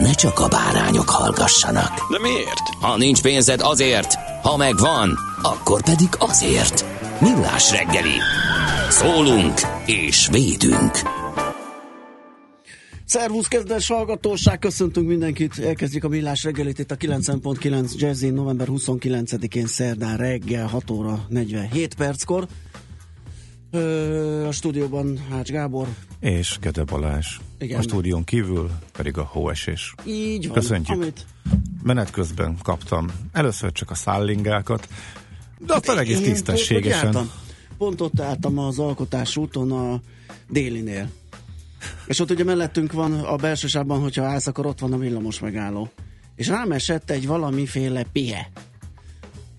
ne csak a bárányok hallgassanak. De miért? Ha nincs pénzed azért, ha megvan, akkor pedig azért. Millás reggeli. Szólunk és védünk. Szervusz, kezdes hallgatóság, köszöntünk mindenkit, elkezdjük a millás reggelit itt a 90.9 Jazzin november 29-én szerdán reggel 6 óra 47 perckor. Ö, a stúdióban Hács Gábor. És Gede Balázs. Igen. A stúdión kívül pedig a hóesés. Így van. Köszöntjük. Amit Menet közben kaptam először csak a szállingákat, de aztán egész tisztességesen. Pont, pont, ott álltam az alkotás úton a délinél. És ott ugye mellettünk van a belső sávban, hogyha állsz, akkor ott van a villamos megálló. És rám esett egy valamiféle pie.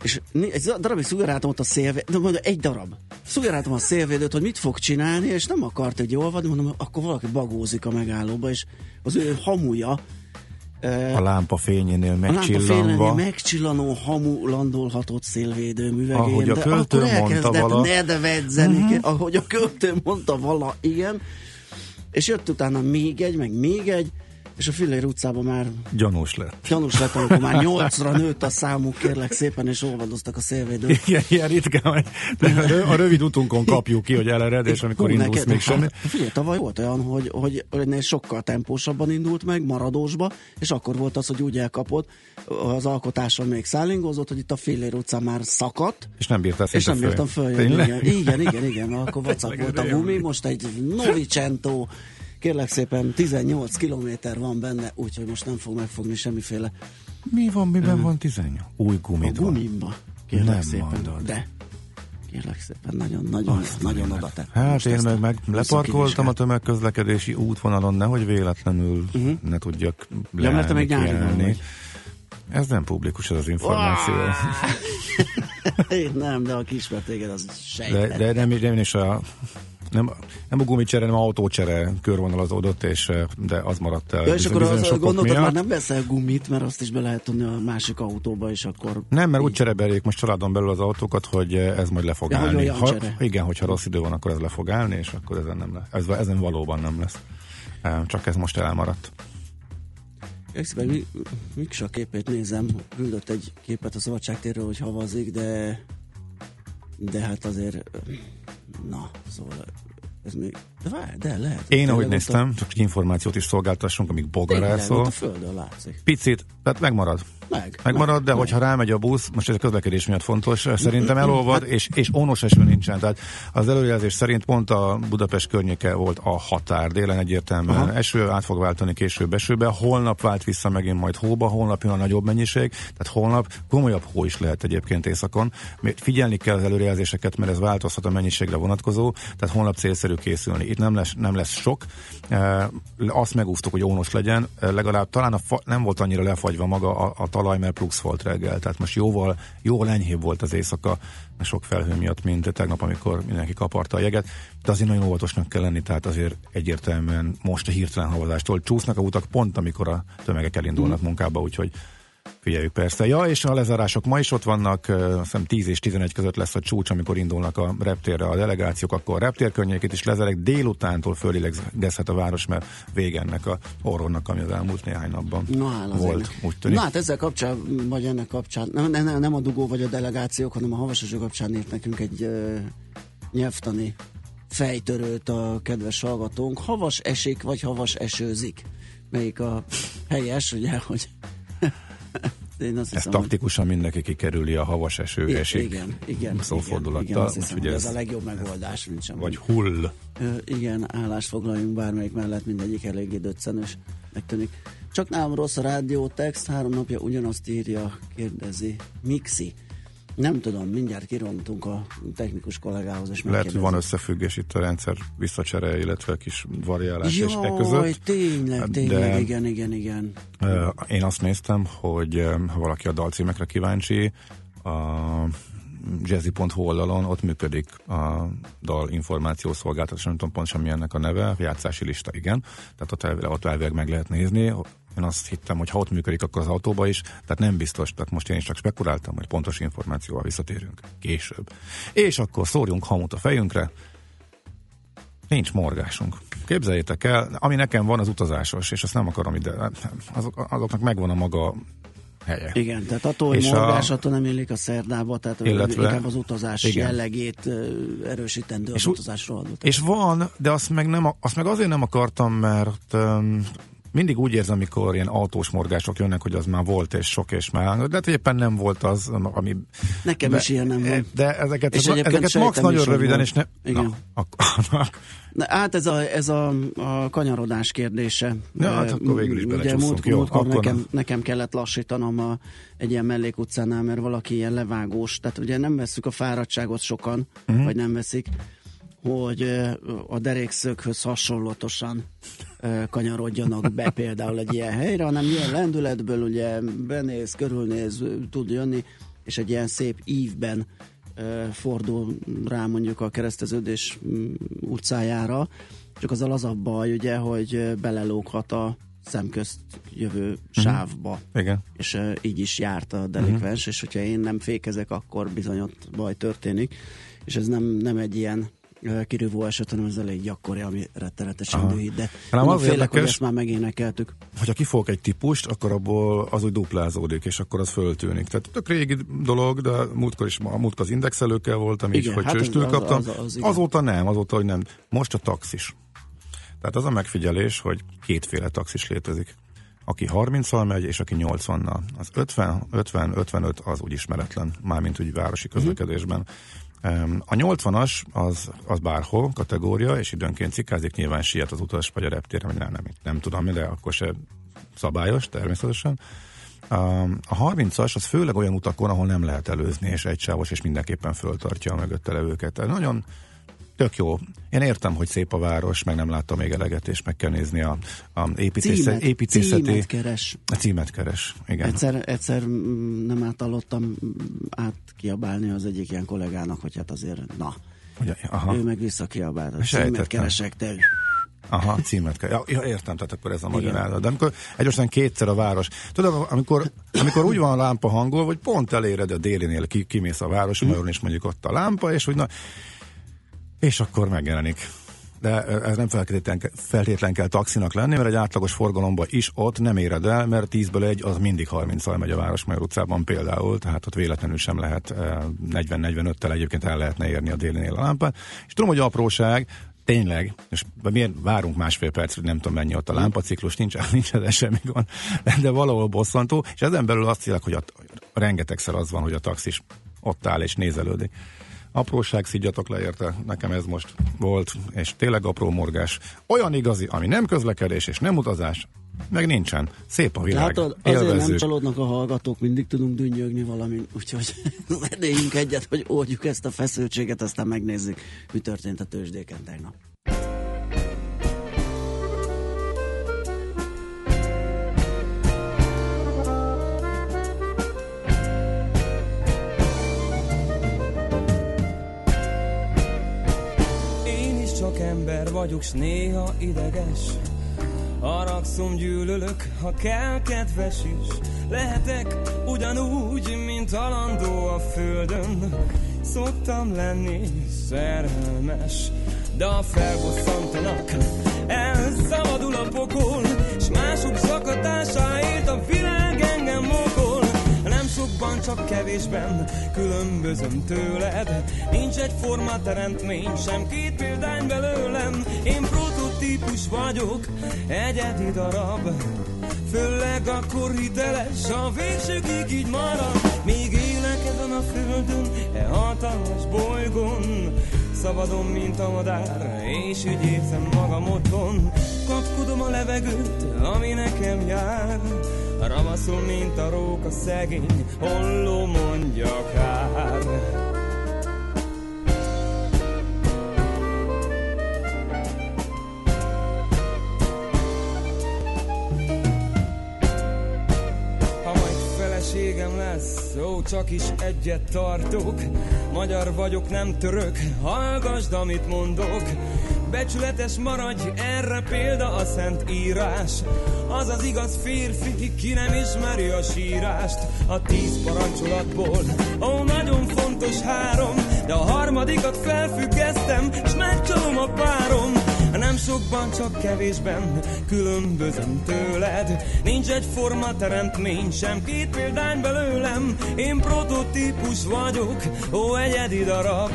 És egy darabig szugeráltam ott a szélvédőt, de mondom, egy darab. Szugeráltam a szélvédőt, hogy mit fog csinálni, és nem akart egy olvadni, mondom, akkor valaki bagózik a megállóba, és az ő hamuja A lámpa fényénél a lámpa megcsillanva. fényénél megcsillanó hamu landolhatott szélvédő művegén. Ahogy a de költő akkor mondta vala. nedvedzeni, uh-huh. ahogy a költő mondta vala, igen. És jött utána még egy, meg még egy, és a Fillér utcában már Gyanús lett. gyanús lett, amikor már nyolcra nőtt a számuk, kérlek szépen, és olvadoztak a szélvédőt. Igen, ilyen ritkán, de a rö- a rövid utunkon kapjuk ki, hogy elered, és amikor Hú, indulsz neked- még semmi. Hát, figyelj, tavaly volt olyan, hogy, hogy ennél sokkal tempósabban indult meg, maradósba, és akkor volt az, hogy úgy elkapott, az alkotáson még szállingozott, hogy itt a Fillér utcán már szakadt, És nem bírtál és nem bírtam följönni. Igen, igen, igen, igen, akkor vacak volt a gumi, most egy Novicento, kérlek szépen 18 kilométer van benne, úgyhogy most nem fog megfogni semmiféle Mi van, miben van 18? Új a gumid van. gumimba. Kérlek Nem szépen. mondod. De. Kérlek szépen, nagyon, nagyon, Azt nagyon meg. oda tett. Hát én meg, a meg leparkoltam a tömegközlekedési útvonalon, nehogy véletlenül uh-huh. ne tudjak. Ja, mert te leállni, még vagy. Ez nem publikus ez az információ. Én nem, de a kismert téged az De, sejtett. de nem, nem is a nem, nem a gumicsere, nem a autócsere körvonalazódott, és, de az maradt el. Ja, és akkor az, gondoltad, miatt. már nem veszel gumit, mert azt is be lehet tudni a másik autóba, és akkor... Nem, mert úgy cserebeljék most családon belül az autókat, hogy ez majd le fog Ja, hogy állni. olyan Ha, igen, hogyha rossz idő van, akkor ez le fog állni, és akkor ezen, nem lesz. Ez, ezen valóban nem lesz. Csak ez most elmaradt. Exben mi, Miksa képét nézem, küldött egy képet a szabadságtérről, hogy havazik, de de hát azért na, szóval ez még, de várj, de lehet. Én, ahogy néztem, ott csak egy információt is szolgáltassunk, amíg a, ott a földön látszik. Picit, tehát megmarad. Meg. Megmarad, de meg. hogyha rámegy a busz, most ez a közlekedés miatt fontos, szerintem elolvad, és, és ónos eső nincsen. Tehát az előjelzés szerint pont a Budapest környéke volt a határ. Délen egyértelműen Aha. eső, át fog váltani később esőbe. Holnap vált vissza megint majd hóba, holnap jön a nagyobb mennyiség, tehát holnap komolyabb hó is lehet egyébként északon. Figyelni kell az előrejelzéseket, mert ez változhat a mennyiségre vonatkozó, tehát holnap célszerű készülni. Itt nem lesz, nem lesz sok. Azt megúsztuk, hogy ónos legyen. Legalább talán a fa, nem volt annyira lefagyva maga a, a talaj, mert plusz volt reggel. Tehát most jóval, jóval enyhébb volt az éjszaka sok felhő miatt, mint tegnap, amikor mindenki kaparta a jeget. De azért nagyon óvatosnak kell lenni, tehát azért egyértelműen most a hirtelen havazástól csúsznak a utak pont, amikor a tömegek elindulnak munkába, úgyhogy Figyeljük persze. Ja, és a lezárások ma is ott vannak, ö, azt hiszem 10 és 11 között lesz a csúcs, amikor indulnak a reptérre a delegációk, akkor a reptér környékét is lezerek. Délutántól fölélegezhet a város, mert vége ennek a horrornak, ami az elmúlt néhány napban Na, hát volt, úgy tűnik. Na hát ezzel kapcsán, vagy ennek kapcsán, nem, nem, nem a dugó vagy a delegációk, hanem a havasosok kapcsán írt nekünk egy uh, nyelvtani fejtörőt a kedves hallgatónk. Havas esik, vagy havas esőzik? Melyik a helyes, ugye, hogy én azt ez taktikusan hogy... mindenki kikerüli a havas eső I- esik igen, igen, szófordulattal. Igen, hiszem, ez, ez a legjobb megoldás, sem. Vagy hull. Ö, igen, állást foglaljunk bármelyik mellett, mindegyik eléggé döccenős, megtűnik. Csak nálam rossz a rádió text, három napja ugyanazt írja, kérdezi Mixi. Nem tudom, mindjárt kirontunk a technikus kollégához. És Lehet, hogy van összefüggés itt a rendszer visszacsere, illetve kis variálás Jaj, és e között. tényleg, tényleg, de igen, igen, igen. Én azt néztem, hogy ha valaki a dalcímekre kíváncsi, a jazzy.hu oldalon ott működik a dal információ szolgáltatás, nem tudom pontosan mi ennek a neve, játszási lista, igen. Tehát ott, elvileg, ott elvileg meg lehet nézni, én azt hittem, hogy ha ott működik, akkor az autóba is, tehát nem biztos, tehát most én is csak spekuláltam, hogy pontos információval visszatérünk később. És akkor szórjunk hamut a fejünkre, nincs morgásunk. Képzeljétek el, ami nekem van az utazásos, és azt nem akarom ide, azok, azoknak megvan a maga helye. Igen, tehát attól, hogy morgás, a... attól nem illik a szerdába, tehát illetve, inkább az utazás igen. jellegét erősítendő az és, utazásról. És van, de azt meg, nem, azt meg azért nem akartam, mert um, mindig úgy érzem, amikor ilyen autós morgások jönnek, hogy az már volt és sok és már, de hát éppen nem volt az, ami... Nekem be, is ilyen nem volt. De ezeket, és ezeket max nagyon röviden, és ne... Igen. Na, akkor, Na, hát ez a, ez a, a kanyarodás kérdése. Ja, hát akkor végül is Ugye múlt, Jó, múltkor nekem, nekem kellett lassítanom a, egy ilyen mellékutcánál, mert valaki ilyen levágós, tehát ugye nem veszük a fáradtságot sokan, uh-huh. vagy nem veszik, hogy a derékszöghöz hasonlatosan kanyarodjanak be például egy ilyen helyre, hanem ilyen lendületből ugye benéz, körülnéz, tud jönni, és egy ilyen szép ívben fordul rá mondjuk a kereszteződés mm, utcájára, csak az a baj, ugye, hogy belelóghat a szemközt jövő uh-huh. sávba. Igen. És uh, így is járt a delikvens, uh-huh. és hogyha én nem fékezek, akkor bizony ott baj történik. És ez nem, nem egy ilyen kirívó eset, hanem ez elég gyakori, ami rettenetesen dühít, de nem az félek, érdekes, hogy ezt már megénekeltük. Hogyha kifogok egy típust, akkor abból az úgy duplázódik, és akkor az föltűnik. Tehát tök régi dolog, de múltkor is, a múltkor az indexelőkkel voltam, így, hogy hát csőstül kaptam. Az, az, az, azóta nem, azóta, hogy nem. Most a taxis. Tehát az a megfigyelés, hogy kétféle taxis létezik. Aki 30-al megy, és aki 80-nal. Az 50, 50, 55 az úgy ismeretlen, mármint úgy városi mhm. közlekedésben. A 80-as az, az bárhol kategória, és időnként cikázik, nyilván siet az utas vagy a reptéren, nem, nem, nem tudom, de akkor se szabályos természetesen. A 30-as az főleg olyan utakon, ahol nem lehet előzni, és egysávos, és mindenképpen föltartja a mögötte levőket. Nagyon tök jó. Én értem, hogy szép a város, meg nem láttam még eleget, és meg kell nézni a, a építészet, címet, építészeti... Címet keres. A címet keres, igen. Egyszer, egyszer mm, nem átallottam átkiabálni az egyik ilyen kollégának, hogy hát azért, na, Ugye, aha. ő meg visszakiabált. Címet keresek, te Aha, címet kell. Ja, értem, tehát akkor ez a magyarázat. De amikor egyosan kétszer a város. Tudod, amikor, amikor úgy van a lámpa hangol, hogy pont eléred a délinél, ki, kimész a város, mm. és mondjuk ott a lámpa, és hogy na, és akkor megjelenik. De ez nem feltétlen, feltétlen kell taxinak lenni, mert egy átlagos forgalomban is ott nem éred el, mert 10-ből egy az mindig 30-al megy a Városmajor utcában például, tehát ott véletlenül sem lehet 40-45-tel egyébként el lehetne érni a délinél a lámpát. És tudom, hogy apróság, tényleg, és miért várunk másfél perc, nem tudom mennyi ott a lámpaciklus, nincs, nincs ez semmi gond, de valahol bosszantó, és ezen belül azt hiszek, hogy a, rengetegszer az van, hogy a taxis ott áll és nézelődik apróság, szidjatok le érte, nekem ez most volt, és tényleg apró morgás. Olyan igazi, ami nem közlekedés és nem utazás, meg nincsen. Szép a világ. Látod, azért Élvezzük. nem csalódnak a hallgatók, mindig tudunk dünnyögni valamin, úgyhogy vennéljünk egyet, hogy oldjuk ezt a feszültséget, aztán megnézzük, mi történt a tőzsdéken tegnap. Vagyok, s néha ideges. Haragszom, gyűlölök, ha kell, kedves is. Lehetek ugyanúgy, mint alandó a földön. Szoktam lenni szerelmes, de a felbosszantanak, elszabadul a pokol, s mások zakatásáért a világ engem mokol. Sokban csak kevésben különbözöm tőled. Nincs egy forma teremtmény, sem két példány belőlem. Én prototípus vagyok, egyedi darab. Főleg akkor hiteles, a végsőkig így marad. Még élek ezen a földön, e hatalmas bolygón. Szabadon, mint a madár, és úgy érzem magam otthon. Kapkodom a levegőt, ami nekem jár. Ravaszul, mint a róka szegény, holló mondja kár. Feleségem lesz, ó, csak is egyet tartok. Magyar vagyok, nem török, hallgasd, amit mondok. Becsületes maradj, erre példa a szent írás. Az az igaz férfi, ki nem ismeri a sírást. A tíz parancsolatból, ó, nagyon fontos három, de a harmadikat felfüggesztem, s megcsalom a párom. Nem sokban, csak kevésben különbözöm tőled. Nincs egy forma teremtmény, sem két példány belőlem. Én prototípus vagyok, ó, egyedi darab.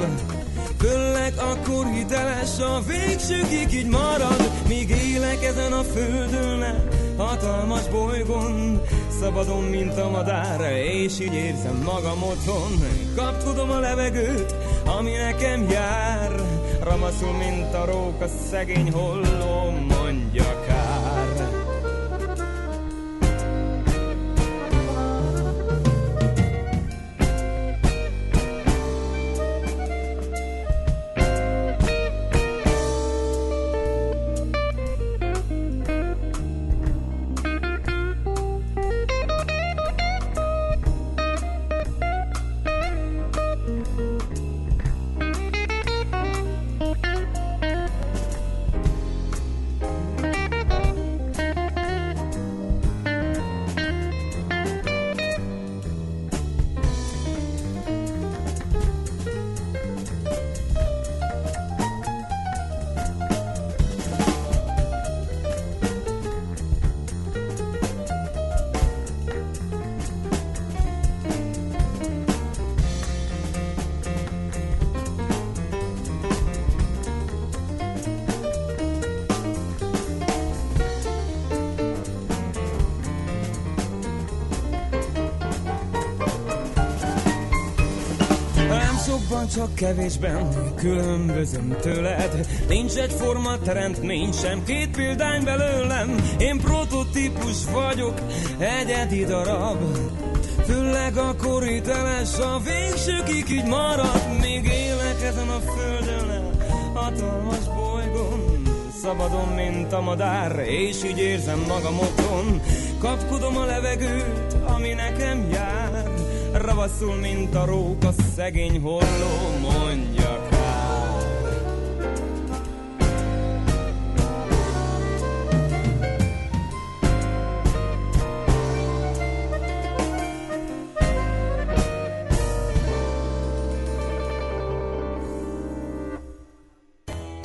Főleg akkor hiteles a végsőkig így marad. Míg élek ezen a földön hatalmas bolygón. Szabadon, mint a madár, és így érzem magam otthon. Kapkodom a levegőt, ami nekem jár. Ramaszul, mint a róka, szegény holló, mondja kár Sokban, csak kevésben különbözöm tőled. Nincs egy forma teremtmény, sem két példány belőlem. Én prototípus vagyok, egyedi darab. Főleg akkor hiteles, a végsőkig így marad. Még élek ezen a földön, hatalmas bolygón. Szabadon, mint a madár, és így érzem magam otthon. Kapkodom a levegőt, ami nekem jár Ravaszul, mint a róka, szegény holló, mondja.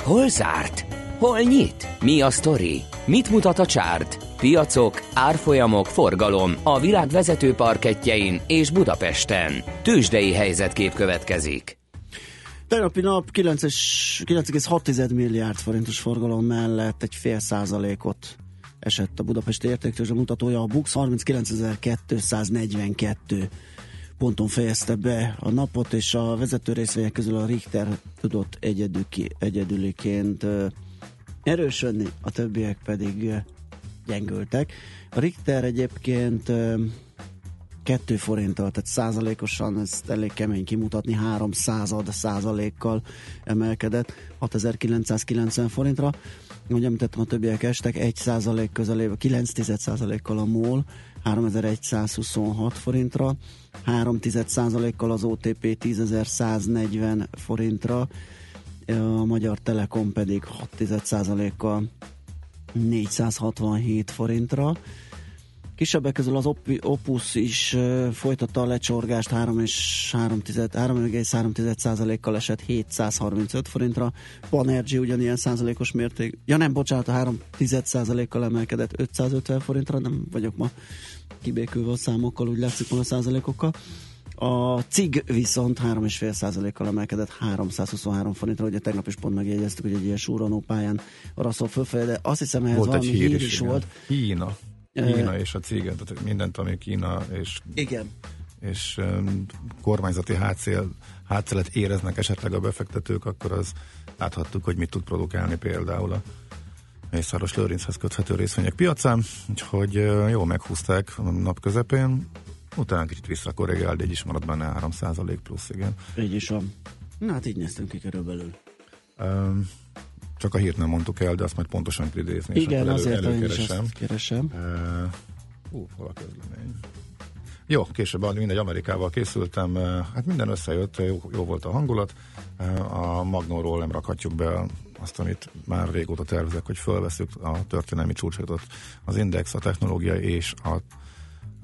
Hol zárt? Hol nyit? Mi a sztori? Mit mutat a csárt? Piacok, árfolyamok, forgalom a világ vezető parketjein és Budapesten. Tősdei helyzetkép következik. Tegnapi nap 9,6 milliárd forintos forgalom mellett egy fél százalékot esett a Budapesti értéktőzsde mutatója, a BUX 39.242 ponton fejezte be a napot, és a vezető részvények közül a Richter tudott egyedüli, egyedüliként erősödni, a többiek pedig gyengültek. A Richter egyébként 2 forinttal, tehát százalékosan, ezt elég kemény kimutatni, 3 század százalékkal emelkedett 6990 forintra. Ugye említettem, a többiek estek, 1 százalék közelébe, 9 százalékkal a MOL, 3126 forintra, 3 százalékkal az OTP 10140 forintra, a Magyar Telekom pedig 6 százalékkal 467 forintra. Kisebbek közül az Opus is folytatta a lecsorgást 3,3%-kal esett 735 forintra. Panergy ugyanilyen százalékos mérték. Ja nem, bocsánat, a 3 kal emelkedett 550 forintra, nem vagyok ma kibékülve a számokkal, úgy látszik a százalékokkal. A cig viszont 3,5%-kal emelkedett 323 forintra, ugye tegnap is pont megjegyeztük, hogy egy ilyen súranó pályán araszol fölfelé, de azt hiszem ehhez Volt valami egy hír, hír is, is volt. Kína. Kína és a céget, tehát mindent, ami Kína és, Igen, és um, kormányzati hátszél, hátszelet éreznek esetleg a befektetők, akkor az láthattuk, hogy mit tud produkálni például a Mészáros Lőrinchez köthető részvények piacán, úgyhogy uh, jól meghúzták a nap közepén, utána kicsit visszakorrigált, de így is maradt benne 3% plusz, igen. így is van. Na hát így néztünk ki körülbelül. Um, csak a hírt nem mondtuk el, de azt majd pontosan kell idézni. Igen, azért én is előkeresem. ezt keresem. Uh, hú, hol a közlemény? Jó, később mindegy, Amerikával készültem, hát minden összejött, jó, jó volt a hangulat. A Magnóról nem rakhatjuk be azt, amit már régóta tervezek, hogy fölveszük a történelmi csúcsot, az Index, a technológia és a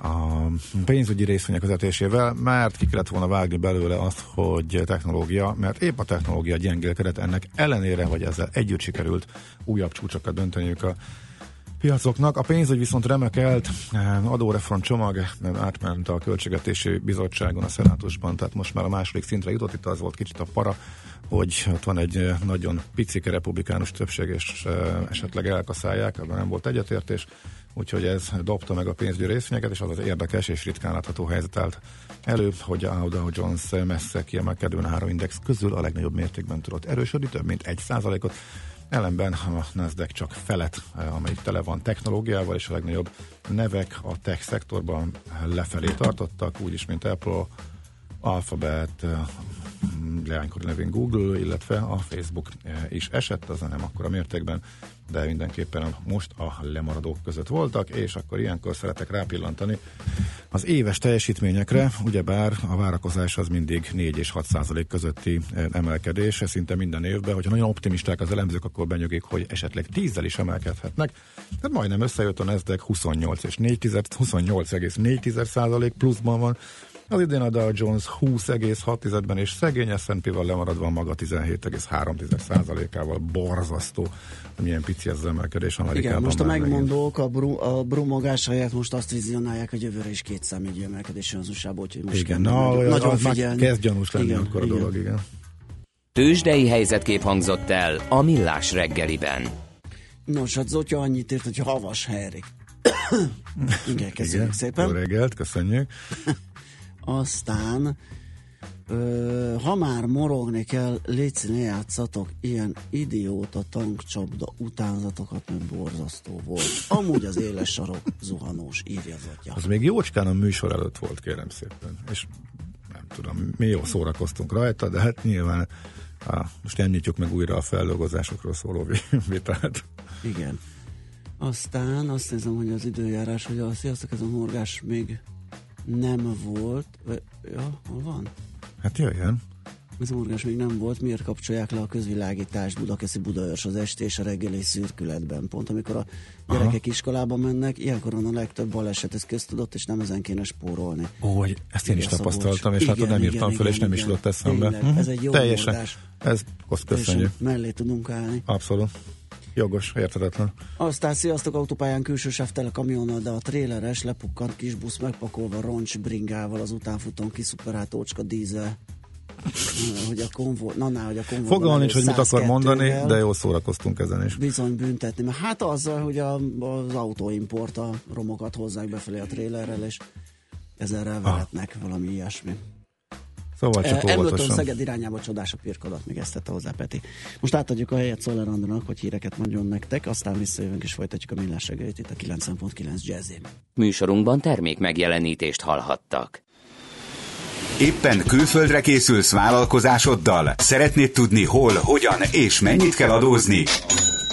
a pénzügyi részvények vezetésével, mert ki kellett volna vágni belőle azt, hogy technológia, mert épp a technológia gyengélkedett, ennek ellenére, vagy ezzel együtt sikerült újabb csúcsokat dönteniük a piacoknak. A pénzügy viszont remekelt, adóreform csomag átment a Költségvetési Bizottságon, a Szenátusban, tehát most már a második szintre jutott, itt az volt kicsit a para, hogy ott van egy nagyon picike republikánus többség, és esetleg elkaszálják, abban nem volt egyetértés, úgyhogy ez dobta meg a pénzügyi részvényeket, és az az érdekes és ritkán látható helyzet állt elő, hogy a Dow Jones messze kiemelkedően a három index közül a legnagyobb mértékben tudott erősödni, több mint egy százalékot, Ellenben a Nasdaq csak felet, amelyik tele van technológiával, és a legnagyobb nevek a tech szektorban lefelé tartottak, úgyis, mint Apple, Alphabet, leánykori nevén Google, illetve a Facebook is esett, az nem akkora mértékben, de mindenképpen most a lemaradók között voltak, és akkor ilyenkor szeretek rápillantani az éves teljesítményekre, ugyebár a várakozás az mindig 4 és 6 százalék közötti emelkedés, szinte minden évben, hogyha nagyon optimisták az elemzők, akkor benyögik, hogy esetleg 10 is emelkedhetnek. Tehát majdnem összejött a Nasdaq 28 és 4 28,4 százalék pluszban van, az idén a Dow Jones 20,6-ben és szegény S&P-val lemaradva maga 17,3%-ával borzasztó, milyen pici ez az emelkedés Amerikában. Igen, most a megmondók a, bru, a brumogás helyett most azt vizionálják, hogy jövőre is két számjegyű emelkedés jön az usa úgyhogy most Igen, na, nagyon, nagyon, figyelni. kezd gyanús lenni Igen, akkor a igen. dolog, igen. Tőzsdei helyzetkép hangzott el a Millás reggeliben. Nos, hát Zotya annyit írt, hogy havas Henrik. Igen, köszönjük Igen, jó szépen. reggelt, köszönjük. Aztán ö, ha már morogni kell, légy ne játszatok ilyen idióta tankcsapda utánzatokat, mert borzasztó volt. Amúgy az éles sarok zuhanós, írja Zotya. Az még jócskán a műsor előtt volt, kérem szépen. És nem tudom, mi jó szórakoztunk rajta, de hát nyilván á, most nem nyitjuk meg újra a feldolgozásokról szóló vi- vitát. Igen. Aztán azt nézem, hogy az időjárás, hogy a sziasztok, ez a morgás még nem volt. Ja, hol van? Hát jöjjön. Ez morgás még nem volt. Miért kapcsolják le a közvilágítást Budakeszi Budaörs az esti és a reggeli szürkületben? Pont amikor a gyerekek iskolába mennek, ilyenkor van a legtöbb baleset, ez köztudott, és nem ezen kéne spórolni. Ó, hogy ezt én is Írja tapasztaltam, és hát Igen, nem igen, írtam föl, és igen, nem is igen. jutott eszembe. Tényleg, ez egy jó Teljesen. morgás. Ez, azt köszönjük. Teljesen mellé tudunk állni. Abszolút. Jogos, értedetlen. Aztán sziasztok, autópályán külső sáv tele kamionnal, de a tréleres lepukkant kis busz megpakolva roncs bringával az utánfutón kiszuperált ócska dízel. Hogy a konvoi, na, na, hogy a konvoi. Fogalmam nincs, hogy mit akar mondani, 102-vel de jól szórakoztunk ezen is. Bizony büntetni, mert hát azzal, hogy a, az autóimport a romokat hozzák befelé a trélerrel, és ezerrel vehetnek valami ilyesmi. Szóval csak Emlőtön óvatosan. Szeged irányába csodás a pirkodat, még ezt tette hozzá Peti. Most átadjuk a helyet Szoller Andrának, hogy híreket mondjon nektek, aztán visszajövünk és folytatjuk a millás reggelit itt a 90.9 Jazzin. Műsorunkban termék megjelenítést hallhattak. Éppen külföldre készülsz vállalkozásoddal? Szeretnéd tudni hol, hogyan és mennyit kell adózni?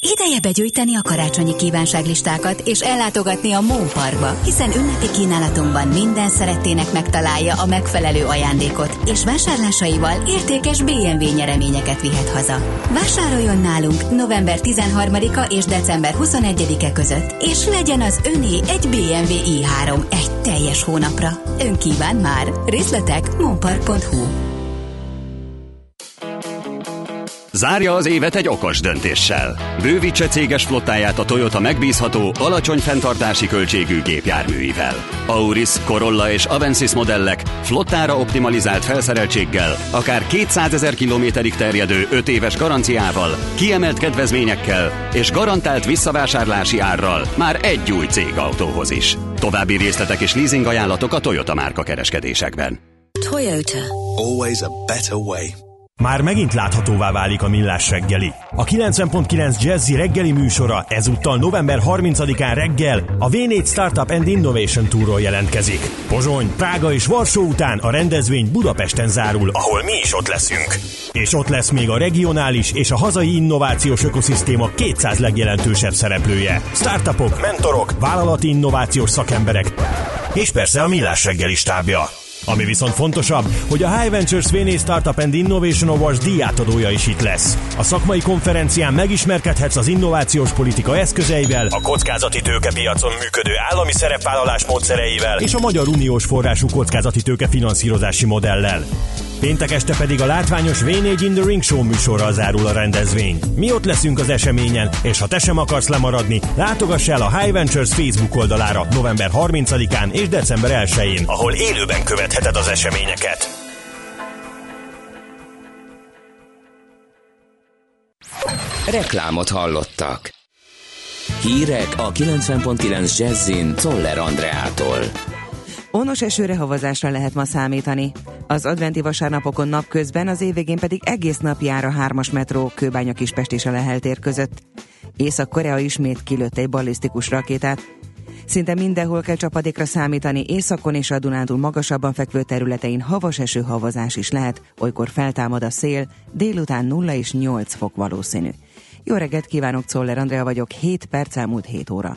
Ideje begyűjteni a karácsonyi kívánságlistákat és ellátogatni a Mó Parkba, hiszen ünnepi kínálatunkban minden szerettének megtalálja a megfelelő ajándékot, és vásárlásaival értékes BMW nyereményeket vihet haza. Vásároljon nálunk november 13-a és december 21-e között, és legyen az öné egy BMW i3 egy teljes hónapra. Ön kíván már. Részletek monpark.hu Zárja az évet egy okos döntéssel. Bővítse céges flottáját a Toyota megbízható, alacsony fenntartási költségű gépjárműivel. Auris, Corolla és Avensis modellek flottára optimalizált felszereltséggel, akár 200 ezer kilométerig terjedő 5 éves garanciával, kiemelt kedvezményekkel és garantált visszavásárlási árral már egy új cégautóhoz is. További részletek és leasing ajánlatok a Toyota márka kereskedésekben. Toyota. Always a better way. Már megint láthatóvá válik a millás reggeli. A 90.9 Jazzy reggeli műsora ezúttal november 30-án reggel a V4 Startup and Innovation Tourról jelentkezik. Pozsony, Prága és Varsó után a rendezvény Budapesten zárul, ahol mi is ott leszünk. És ott lesz még a regionális és a hazai innovációs ökoszisztéma 200 legjelentősebb szereplője. Startupok, mentorok, vállalati innovációs szakemberek, és persze a millás reggeli stábja. Ami viszont fontosabb, hogy a High Ventures VNA Startup and Innovation Awards díjátadója is itt lesz. A szakmai konferencián megismerkedhetsz az innovációs politika eszközeivel, a kockázati tőkepiacon működő állami szerepvállalás módszereivel és a Magyar Uniós forrású kockázati tőke finanszírozási modellel. Péntek este pedig a látványos V4 in the Ring Show műsorral zárul a rendezvény. Mi ott leszünk az eseményen, és ha te sem akarsz lemaradni, látogass el a High Ventures Facebook oldalára november 30-án és december 1-én, ahol élőben követheted az eseményeket. Reklámot hallottak. Hírek a 90.9 Jazzin Toller Andreától. Onos esőre havazásra lehet ma számítani. Az adventi vasárnapokon napközben, az évvégén pedig egész nap jár a hármas metró Kőbánya Kispest és a Leheltér között. Észak-Korea ismét kilőtt egy ballisztikus rakétát. Szinte mindenhol kell csapadékra számítani, északon és a Dunántúl magasabban fekvő területein havas eső havazás is lehet, olykor feltámad a szél, délután 0 és 8 fok valószínű. Jó reggelt kívánok, Czoller Andrea vagyok, 7 perc elmúlt 7 óra.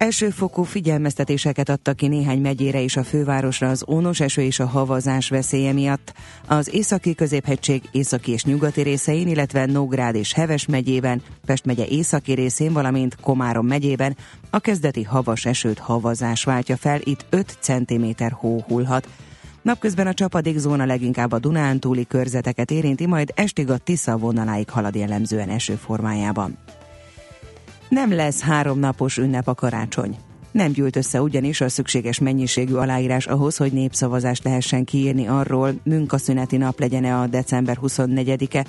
Elsőfokú figyelmeztetéseket adtak ki néhány megyére és a fővárosra az ónos eső és a havazás veszélye miatt. Az északi középhegység északi és nyugati részein, illetve Nógrád és Heves megyében, Pest megye északi részén, valamint Komárom megyében a kezdeti havas esőt havazás váltja fel, itt 5 cm hó hullhat. Napközben a csapadékzóna leginkább a Dunántúli körzeteket érinti, majd estig a Tisza vonaláig halad jellemzően eső formájában. Nem lesz három napos ünnep a karácsony. Nem gyűlt össze ugyanis a szükséges mennyiségű aláírás ahhoz, hogy népszavazást lehessen kiírni arról, munkaszüneti nap legyen-e a december 24-e.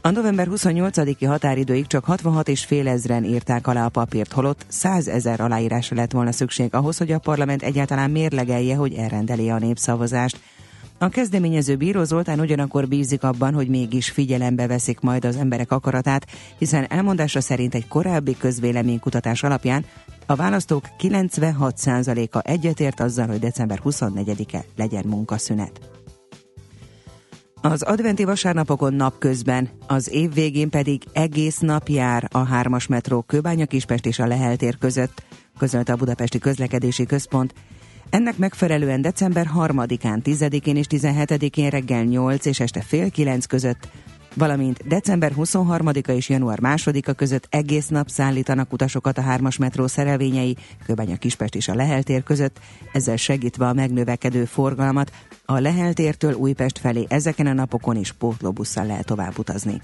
A november 28-i határidőig csak 66 és fél ezren írták alá a papírt, holott 100 ezer aláírásra lett volna szükség ahhoz, hogy a parlament egyáltalán mérlegelje, hogy elrendeli a népszavazást. A kezdeményező bíró Zoltán ugyanakkor bízik abban, hogy mégis figyelembe veszik majd az emberek akaratát, hiszen elmondása szerint egy korábbi közvéleménykutatás alapján a választók 96%-a egyetért azzal, hogy december 24-e legyen munkaszünet. Az adventi vasárnapokon napközben, az év végén pedig egész nap jár a hármas metró Kőbánya Kispest és a Leheltér között, közölte a Budapesti Közlekedési Központ, ennek megfelelően december 3-án, 10-én és 17-én reggel 8 és este fél 9 között, valamint december 23-a és január 2-a között egész nap szállítanak utasokat a hármas metró szerelvényei, Kőbánya Kispest és a Leheltér között, ezzel segítve a megnövekedő forgalmat, a Leheltértől Újpest felé ezeken a napokon is pótlóbusszal lehet tovább utazni.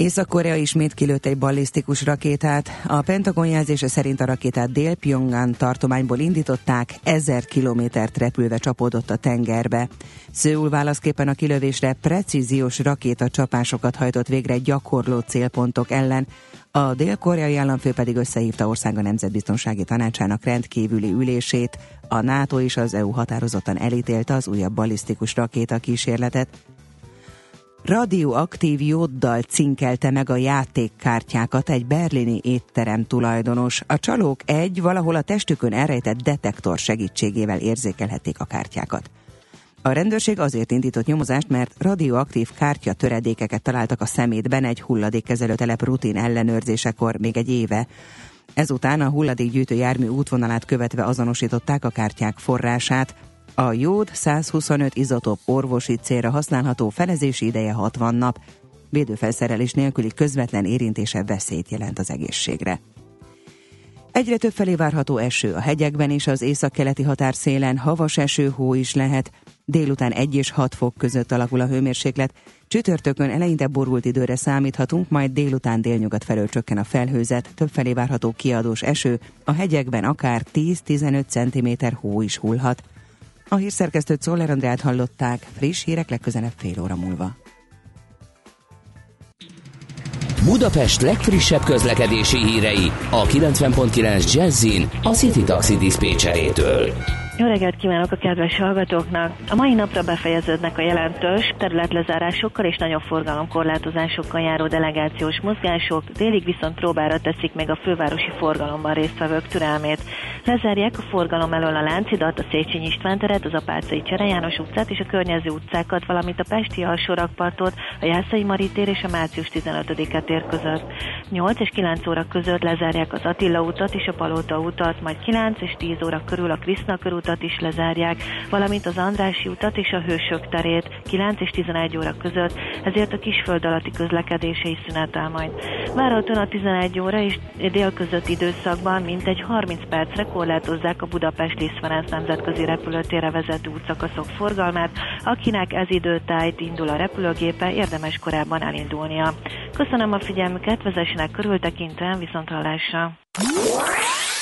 Észak-Korea ismét kilőtt egy ballisztikus rakétát. A Pentagon jelzése szerint a rakétát Dél-Pyongan tartományból indították, ezer kilométert repülve csapódott a tengerbe. Szőul válaszképpen a kilövésre precíziós rakéta csapásokat hajtott végre gyakorló célpontok ellen. A dél-koreai államfő pedig összehívta országa nemzetbiztonsági tanácsának rendkívüli ülését. A NATO és az EU határozottan elítélte az újabb ballisztikus rakéta kísérletet, radioaktív jóddal cinkelte meg a játékkártyákat egy berlini étterem tulajdonos. A csalók egy valahol a testükön elrejtett detektor segítségével érzékelhették a kártyákat. A rendőrség azért indított nyomozást, mert radioaktív kártya töredékeket találtak a szemétben egy hulladékkezelő telep rutin ellenőrzésekor még egy éve. Ezután a hulladékgyűjtő jármű útvonalát követve azonosították a kártyák forrását. A jód 125 izotóp orvosi célra használható felezési ideje 60 nap. Védőfelszerelés nélküli közvetlen érintése veszélyt jelent az egészségre. Egyre több felé várható eső a hegyekben és az északkeleti határszélen, havas eső, hó is lehet. Délután 1 és 6 fok között alakul a hőmérséklet. Csütörtökön eleinte borult időre számíthatunk, majd délután délnyugat felől csökken a felhőzet, felé várható kiadós eső, a hegyekben akár 10-15 cm hó is hullhat. A hírszerkesztőt Szoller Andrát hallották, friss hírek legközelebb fél óra múlva. Budapest legfrissebb közlekedési hírei a 90.9 Jazzin a City Taxi Dispécsejétől. Jó reggelt kívánok a kedves hallgatóknak! A mai napra befejeződnek a jelentős területlezárásokkal és nagyobb forgalomkorlátozásokkal járó delegációs mozgások, délig viszont próbára teszik meg a fővárosi forgalomban résztvevők türelmét. Lezárják a forgalom elől a Láncidat, a Széchenyi István teret, az Apácai Csere János utcát és a környező utcákat, valamint a Pesti alsórakpartot, a Jászai Maritér és a március 15-e tér között. 8 és 9 óra között lezárják az Attila utat és a Palota utat, majd 9 és 10 óra körül a Kriszna körút utat is lezárják, valamint az Andrási utat és a Hősök terét 9 és 11 óra között, ezért a kisföld alatti közlekedése is szünetel majd. Várhatóan a 11 óra és dél között időszakban mintegy 30 percre korlátozzák a Budapest Liszverenc nemzetközi repülőtérre vezető útszakaszok forgalmát, akinek ez időtájt indul a repülőgépe, érdemes korábban elindulnia. Köszönöm a figyelmüket, vezessenek körültekintően viszont hallásra.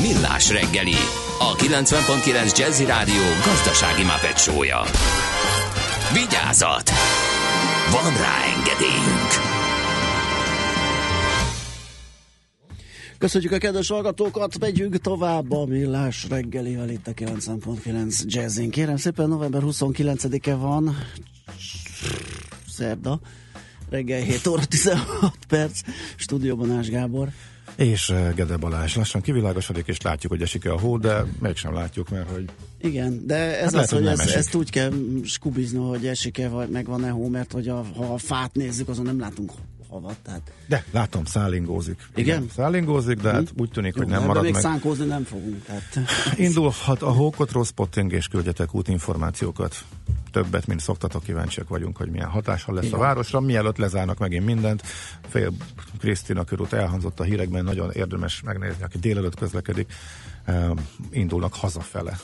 Millás reggeli, a 90.9 Jazzy Rádió gazdasági mapetsója. Vigyázat! Van rá engedélyünk! Köszönjük a kedves hallgatókat, megyünk tovább a millás reggelivel itt a 90.9 Jazzin. Kérem szépen, november 29-e van, szerda, reggel 7 óra 16 perc, stúdióban Ás Gábor. És uh, Gede Balázs lassan kivilágosodik, és látjuk, hogy esik-e a hó, de mégsem látjuk, mert hogy... Igen, de ez hát az, lehet, hogy, ez, ezt úgy kell skubizni, hogy esik-e, vagy meg van-e hó, mert hogy a, ha a fát nézzük, azon nem látunk havat. Tehát... De látom, szállingózik. Igen? Igen szállingózik, de hát úgy tűnik, Jó, hogy nem marad még meg. szánkózni nem fogunk. Tehát... Indulhat a hókotról spotting és küldjetek útinformációkat. Többet, mint szoktatok, kíváncsiak vagyunk, hogy milyen hatással lesz Igen. a városra. Mielőtt lezárnak megint mindent, fél Krisztina körút elhangzott a hírekben, nagyon érdemes megnézni, aki délelőtt közlekedik, uh, indulnak hazafele.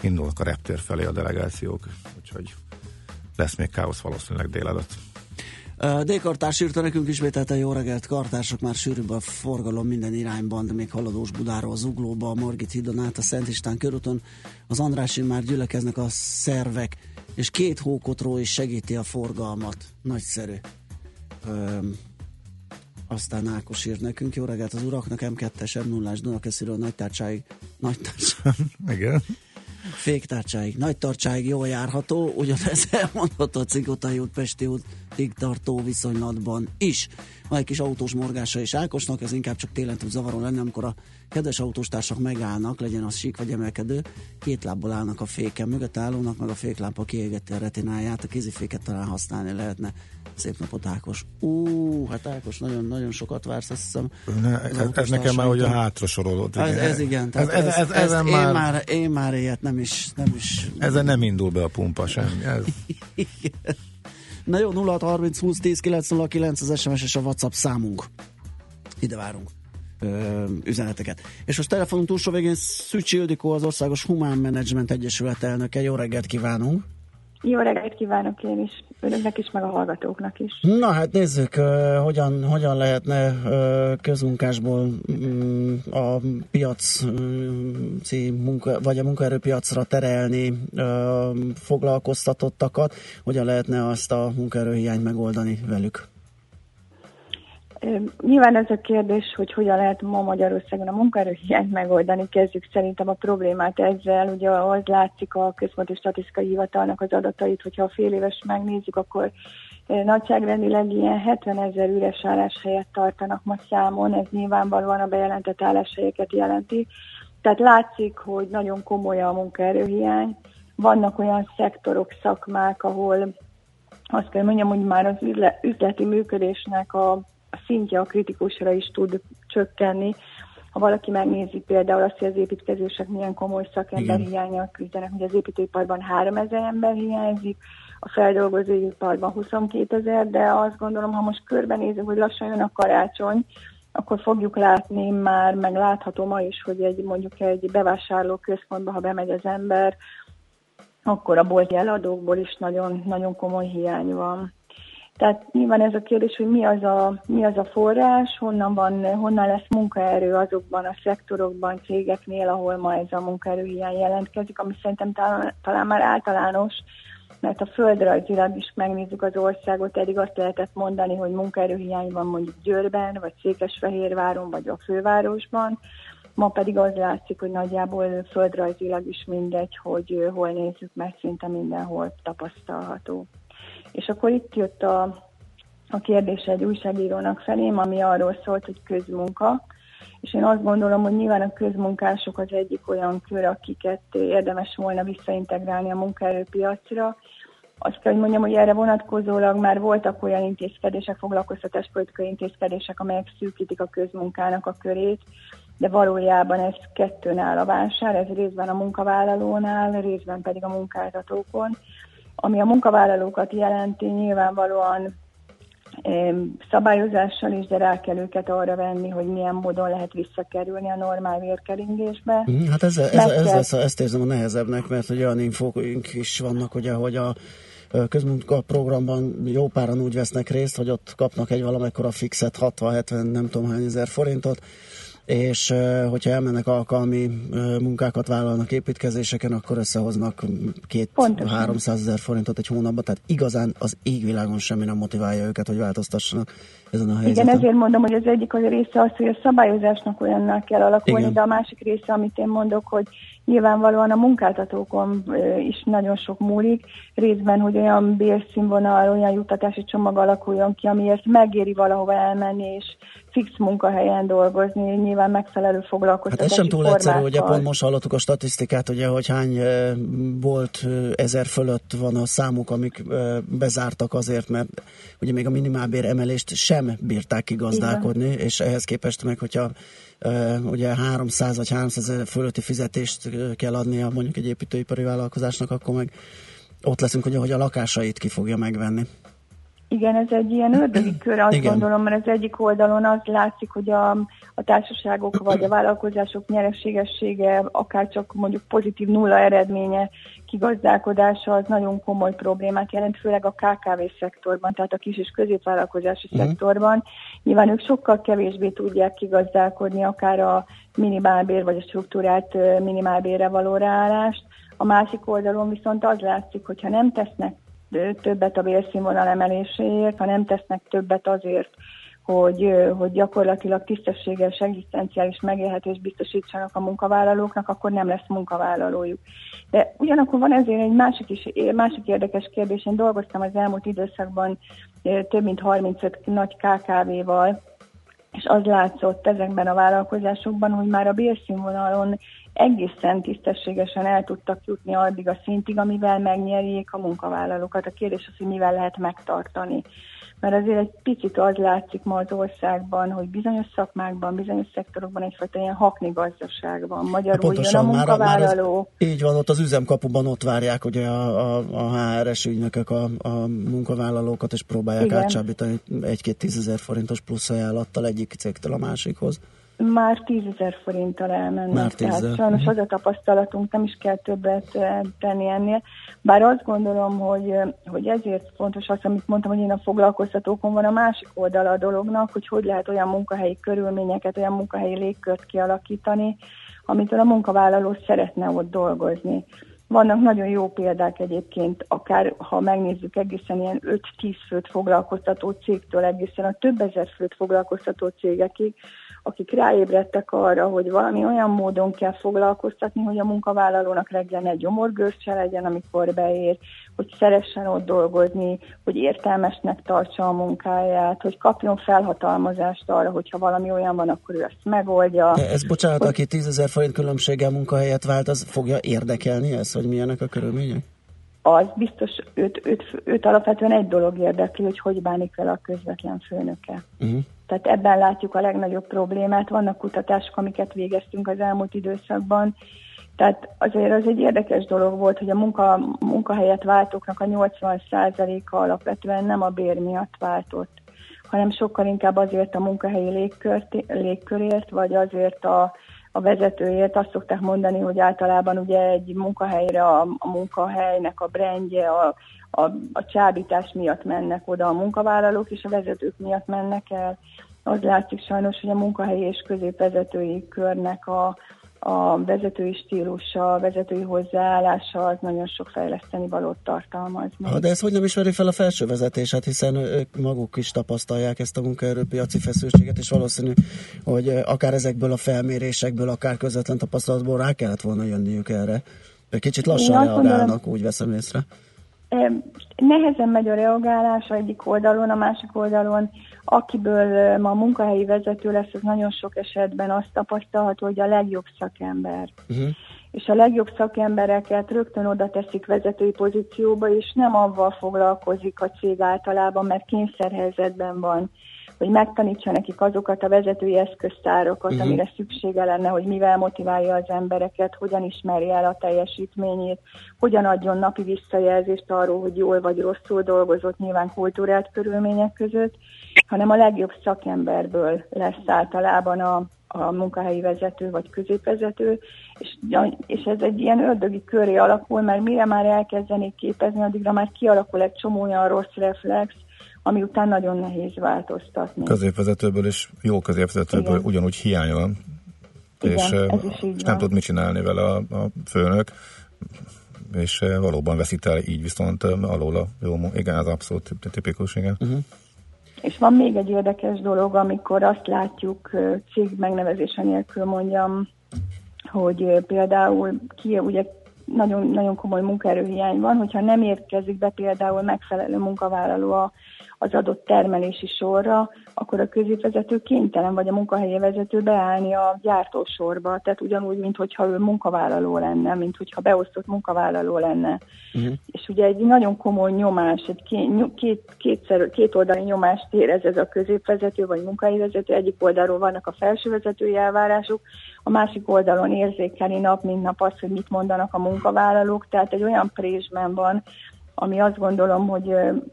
Indulnak a reptér felé a delegációk, úgyhogy lesz még káosz valószínűleg délelőtt. D-kartás írta nekünk ismételten jó reggelt, kartások már sűrűbb a forgalom minden irányban, de még haladós Budáról, Zuglóba, a Margit hídon át, a Szent István körúton, az Andrásin már gyülekeznek a szervek, és két hókotról is segíti a forgalmat. Nagyszerű. Öm, aztán Ákos írt nekünk, jó reggelt az uraknak, M2-es, M0-ás Dunakesziről nagy tárcsáig, nagy tárcsáig. Igen féktárcsáig, nagy tartsáig jól járható, ugyanez elmondható a Cigotai út, Pesti útig tartó viszonylatban is. Van egy kis autós morgása és Ákosnak, ez inkább csak télen tud zavaró lenni, amikor a kedves autóstársak megállnak, legyen az sík vagy emelkedő, két lábbal állnak a féken, mögött állónak, meg a féklámpa kiégeti a retináját, a kéziféket talán használni lehetne. Szép napot, Ákos. Ú, hát Ákos, nagyon, nagyon sokat vársz, azt hiszem. Ne, ez, ez nekem már ugye hátra sorolód. Ez, ez igen. Tehát ez, ez, ez, ez, ez, már, én, már, én már ilyet nem is, nem is... Ezen nem indul be a pumpa semmi. Ez. Na jó, 0 30 20 10 909 az SMS és a WhatsApp számunk. Ide várunk ö, üzeneteket. És most telefonunk túlsó végén Szücsi Ildikó, az Országos Humán Management Egyesület elnöke. Jó reggelt kívánunk! Jó reggelt kívánok én is, önöknek is, meg a hallgatóknak is. Na hát nézzük, hogyan, hogyan lehetne közmunkásból um, a piac uh, munka, vagy a munkaerőpiacra terelni foglalkoztatottakat, hogyan lehetne azt a munkaerőhiányt megoldani velük? Nyilván ez a kérdés, hogy hogyan lehet ma Magyarországon a munkaerőhiányt megoldani, kezdjük szerintem a problémát ezzel. Ugye az látszik a Központi Statisztikai Hivatalnak az adatait, hogyha a fél éves megnézzük, akkor nagyságrendileg ilyen 70 ezer üres álláshelyet tartanak ma számon, ez nyilvánvalóan a bejelentett álláshelyeket jelenti. Tehát látszik, hogy nagyon komoly a munkaerőhiány. Vannak olyan szektorok, szakmák, ahol azt kell mondjam, hogy már az üzleti működésnek a a szintje a kritikusra is tud csökkenni. Ha valaki megnézi például azt, hogy az építkezések milyen komoly szakember hiányal küzdenek, hogy az építőiparban 3000 ember hiányzik, a feldolgozóiparban 22 ezer, de azt gondolom, ha most körbenézünk, hogy lassan jön a karácsony, akkor fogjuk látni már, meg látható ma is, hogy egy mondjuk egy bevásárló központba, ha bemegy az ember, akkor a bolti eladókból is nagyon, nagyon komoly hiány van. Tehát nyilván ez a kérdés, hogy mi az a, mi az a forrás, honnan, van, honnan lesz munkaerő azokban a szektorokban, cégeknél, ahol ma ez a munkaerőhiány jelentkezik, ami szerintem talán, talán már általános, mert a földrajzilag is megnézzük az országot, eddig azt lehetett mondani, hogy munkaerőhiány van mondjuk Győrben, vagy Székesfehérváron, vagy a fővárosban, ma pedig az látszik, hogy nagyjából földrajzilag is mindegy, hogy hol nézzük, mert szinte mindenhol tapasztalható. És akkor itt jött a, a kérdés egy újságírónak felém, ami arról szólt, hogy közmunka, és én azt gondolom, hogy nyilván a közmunkások az egyik olyan kör, akiket érdemes volna visszaintegrálni a munkaerőpiacra, azt kell, hogy mondjam, hogy erre vonatkozólag már voltak olyan intézkedések, foglalkoztatáspolitikai intézkedések, amelyek szűkítik a közmunkának a körét, de valójában ez kettőn áll a vásár, ez részben a munkavállalónál, részben pedig a munkáltatókon. Ami a munkavállalókat jelenti, nyilvánvalóan szabályozással is, de rá kell őket arra venni, hogy milyen módon lehet visszakerülni a normál vérkeringésbe. Mhm, hát ez, ez, ez, ez lesz, ezt érzem a nehezebbnek, mert hogy olyan infóink is vannak, ugye, hogy a közmunkaprogramban jó páran úgy vesznek részt, hogy ott kapnak egy valamekkora fixet, 60-70 nem tudom hány ezer forintot, és hogyha elmennek alkalmi munkákat vállalnak építkezéseken, akkor összehoznak két 300 ezer forintot egy hónapban, tehát igazán az égvilágon semmi nem motiválja őket, hogy változtassanak ezen a helyzeten. Igen, ezért mondom, hogy az egyik az része az, hogy a szabályozásnak olyannak kell alakulni, Igen. de a másik része, amit én mondok, hogy nyilvánvalóan a munkáltatókon is nagyon sok múlik, részben, hogy olyan bérszínvonal, olyan juttatási csomag alakuljon ki, amiért megéri valahova elmenni, és fix munkahelyen dolgozni, nyilván megfelelő foglalkoztatási Hát ez sem túl egyszerű, ugye pont most hallottuk a statisztikát, ugye, hogy hány volt ezer fölött van a számuk, amik bezártak azért, mert ugye még a minimálbér emelést sem bírták kigazdálkodni, Igen. és ehhez képest meg, hogyha ugye 300 vagy 300 ezer fölötti fizetést kell adnia mondjuk egy építőipari vállalkozásnak, akkor meg ott leszünk, ugye, hogy a lakásait ki fogja megvenni. Igen, ez egy ilyen ördögi kör, azt Igen. gondolom, mert az egyik oldalon az látszik, hogy a, a társaságok vagy a vállalkozások nyereségessége, akár csak mondjuk pozitív nulla eredménye, kigazdálkodása az nagyon komoly problémát jelent, főleg a KKV szektorban, tehát a kis és középvállalkozási uh-huh. szektorban. Nyilván ők sokkal kevésbé tudják kigazdálkodni akár a minimálbér vagy a struktúrált minimálbérre való ráállást. A másik oldalon viszont az látszik, hogyha nem tesznek többet a bérszínvonal emeléséért, ha nem tesznek többet azért, hogy, hogy gyakorlatilag tisztességes, egzisztenciális megélhetést biztosítsanak a munkavállalóknak, akkor nem lesz munkavállalójuk. De ugyanakkor van ezért egy másik, is, másik érdekes kérdés. Én dolgoztam az elmúlt időszakban több mint 35 nagy KKV-val, és az látszott ezekben a vállalkozásokban, hogy már a bérszínvonalon egészen tisztességesen el tudtak jutni addig a szintig, amivel megnyerjék a munkavállalókat. A kérdés az, hogy mivel lehet megtartani. Mert azért egy picit az látszik ma az országban, hogy bizonyos szakmákban, bizonyos szektorokban egyfajta ilyen hakni gazdaság van. Magyarul jön a munkavállaló. Már, már így van, ott az üzemkapuban ott várják ugye a, a, a HRS ügynökök a, a munkavállalókat, és próbálják Igen. átsábítani egy-két tízezer forintos plusz ajánlattal egyik cégtől a másikhoz már tízezer forinttal elmennek. Már Tehát sajnos az a tapasztalatunk, nem is kell többet eh, tenni ennél. Bár azt gondolom, hogy, eh, hogy ezért fontos az, amit mondtam, hogy én a foglalkoztatókon van a másik oldala a dolognak, hogy hogy lehet olyan munkahelyi körülményeket, olyan munkahelyi légkört kialakítani, amitől a munkavállaló szeretne ott dolgozni. Vannak nagyon jó példák egyébként, akár ha megnézzük egészen ilyen 5-10 főt foglalkoztató cégtől egészen a több ezer főt foglalkoztató cégekig, akik ráébredtek arra, hogy valami olyan módon kell foglalkoztatni, hogy a munkavállalónak reggel egy gyomorgörcse legyen, amikor beér, hogy szeressen ott dolgozni, hogy értelmesnek tartsa a munkáját, hogy kapjon felhatalmazást arra, hogyha valami olyan van, akkor ő ezt megoldja. De ez bocsánat, hogy... aki 10 ezer forint különbséggel munkahelyet vált, az fogja érdekelni ezt, hogy milyenek a körülmények? Az biztos, őt, őt, őt alapvetően egy dolog érdekli, hogy hogy bánik vele a közvetlen főnöke. Uh-huh. Tehát ebben látjuk a legnagyobb problémát. Vannak kutatások, amiket végeztünk az elmúlt időszakban, tehát azért az egy érdekes dolog volt, hogy a munka, munkahelyet váltóknak a 80%-a alapvetően nem a bér miatt váltott, hanem sokkal inkább azért a munkahelyi légkört, légkörért, vagy azért a, a vezetőért. Azt szokták mondani, hogy általában ugye egy munkahelyre a, a munkahelynek a brandje, a, a, a csábítás miatt mennek oda a munkavállalók, és a vezetők miatt mennek el. Az látszik sajnos, hogy a munkahelyi és középvezetői körnek a, a vezetői stílusa, a vezetői hozzáállása az nagyon sok fejleszteni valót tartalmaz. Ha, de ez hogy nem ismeri fel a felső vezetését, hiszen ők maguk is tapasztalják ezt a munkaerőpiaci feszültséget, és valószínű, hogy akár ezekből a felmérésekből, akár közvetlen tapasztalatból rá kellett volna jönniük erre. Kicsit lassan reagálnak, úgy veszem észre. Nehezen megy a reagálás egyik oldalon, a másik oldalon, akiből ma munkahelyi vezető lesz, az nagyon sok esetben azt tapasztalható, hogy a legjobb szakember. Uh-huh. És a legjobb szakembereket rögtön oda teszik vezetői pozícióba, és nem avval foglalkozik a cég általában, mert kényszerhelyzetben van hogy megtanítsa nekik azokat a vezetői eszköztárokat, uh-huh. amire szüksége lenne, hogy mivel motiválja az embereket, hogyan ismerje el a teljesítményét, hogyan adjon napi visszajelzést arról, hogy jól vagy rosszul dolgozott, nyilván kultúrált körülmények között, hanem a legjobb szakemberből lesz általában a, a munkahelyi vezető vagy középvezető, és, és ez egy ilyen ördögi köré alakul, mert mire már elkezdenék képezni, addigra már kialakul egy csomó olyan rossz reflex, ami után nagyon nehéz változtatni. Középvezetőből és jó középvezetőből Igen. ugyanúgy hiány van, Igen, és, és nem tud mit csinálni vele a, a főnök, és valóban veszít el így viszont alól a jó Igen, az abszolút tipikus, igen. Uh-huh. És van még egy érdekes dolog, amikor azt látjuk cég megnevezése nélkül mondjam, hogy például ki, ugye nagyon, nagyon komoly munkaerőhiány van, hogyha nem érkezik be például megfelelő munkavállaló a az adott termelési sorra, akkor a középvezető kénytelen vagy a munkahelyi vezető beállni a gyártósorba. Tehát ugyanúgy, mint hogyha ő munkavállaló lenne, mint hogyha beosztott munkavállaló lenne. Uh-huh. És ugye egy nagyon komoly nyomás, egy két, két, kétszer, két oldali nyomást érez ez a középvezető vagy munkahelyi vezető. Egyik oldalról vannak a felsővezetői elvárások, a másik oldalon érzékeli nap, mint nap azt, hogy mit mondanak a munkavállalók. Tehát egy olyan présben van, ami azt gondolom, hogy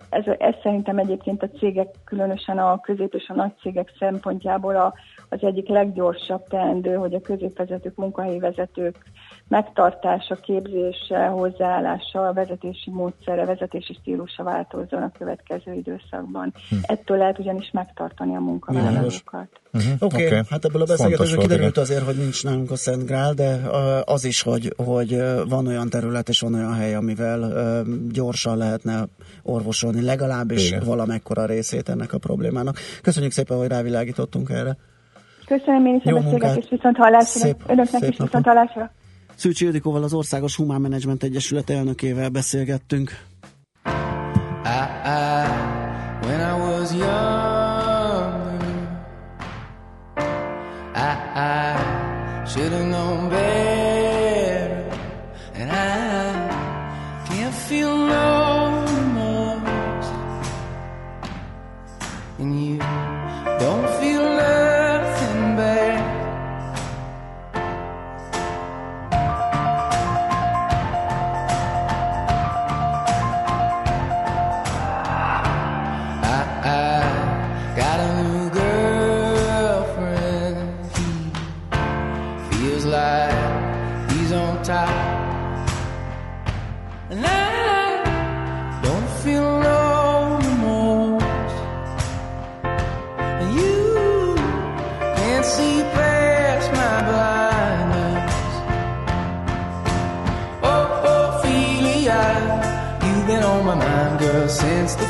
ez, ez szerintem egyébként a cégek, különösen a közép és a nagy cégek szempontjából a, az egyik leggyorsabb teendő, hogy a középvezetők, munkahelyi vezetők megtartása, képzése, hozzáállása, a vezetési módszere, vezetési stílusa változzon a következő időszakban. Hm. Ettől lehet ugyanis megtartani a munkavállalókat. Uh-huh. Oké, okay. hát ebből a beszélgetésből kiderült azért, hogy nincs nálunk a Szent Grál, de az is, hogy, hogy van olyan terület és van olyan hely, amivel gyorsan lehetne orvosolni legalábbis Igen. valamekkora részét ennek a problémának. Köszönjük szépen, hogy rávilágítottunk erre. Köszönöm én is a beszélgetést, viszont hallásra. Szép, Önöknek szép is viszont hallásra. Szűcs Ildikóval az Országos Humán Menedzsment Egyesület elnökével beszélgettünk. I, I, when I was young, I, I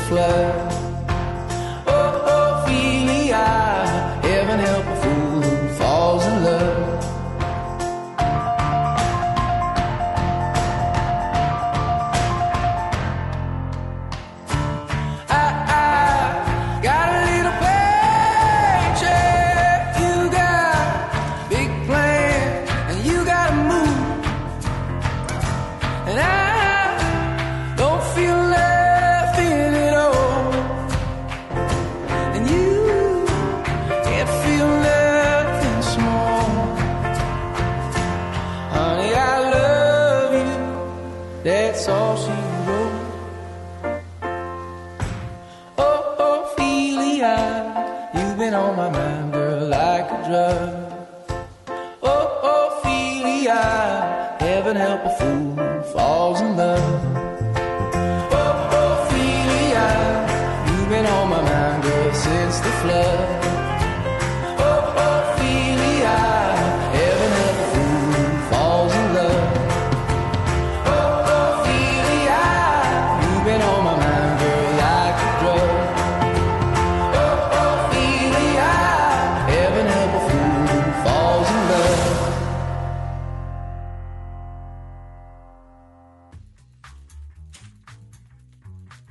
flag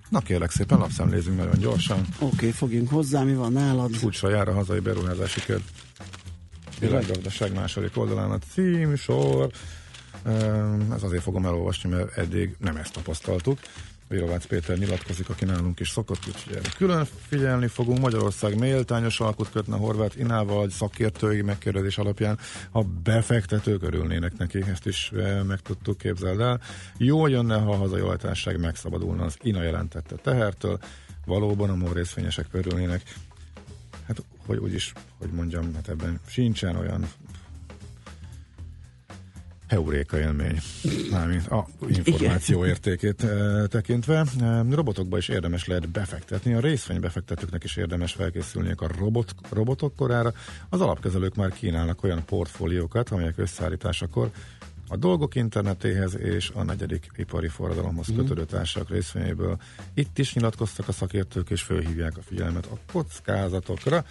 Na kérlek szépen, lapszemlézünk nagyon gyorsan. Oké, okay, fogjunk hozzá, mi van nálad? Kulcsra jár a hazai beruházási kör. Világgazdaság második oldalán a címsor. Ez azért fogom elolvasni, mert eddig nem ezt tapasztaltuk. Virovácz Péter nyilatkozik, aki nálunk is szokott, úgyhogy külön figyelni fogunk. Magyarország méltányos alkut kötne Horváth Inával, szakértői megkérdezés alapján, ha befektetők örülnének neki, ezt is eh, meg tudtuk képzelni el. Jó jönne, ha a hazai megszabadulna az INA jelentette tehertől, valóban a MOL részvényesek örülnének. Hát, hogy úgyis, hogy mondjam, hát ebben sincsen olyan heuréka élmény, mármint a információ értékét e, tekintve. E, robotokba is érdemes lehet befektetni, a részvénybefektetőknek is érdemes felkészülni a robot, robotok korára. Az alapkezelők már kínálnak olyan portfóliókat, amelyek összeállításakor a dolgok internetéhez és a negyedik ipari forradalomhoz mhm. kötődő társaság részvényéből. Itt is nyilatkoztak a szakértők, és fölhívják a figyelmet a kockázatokra.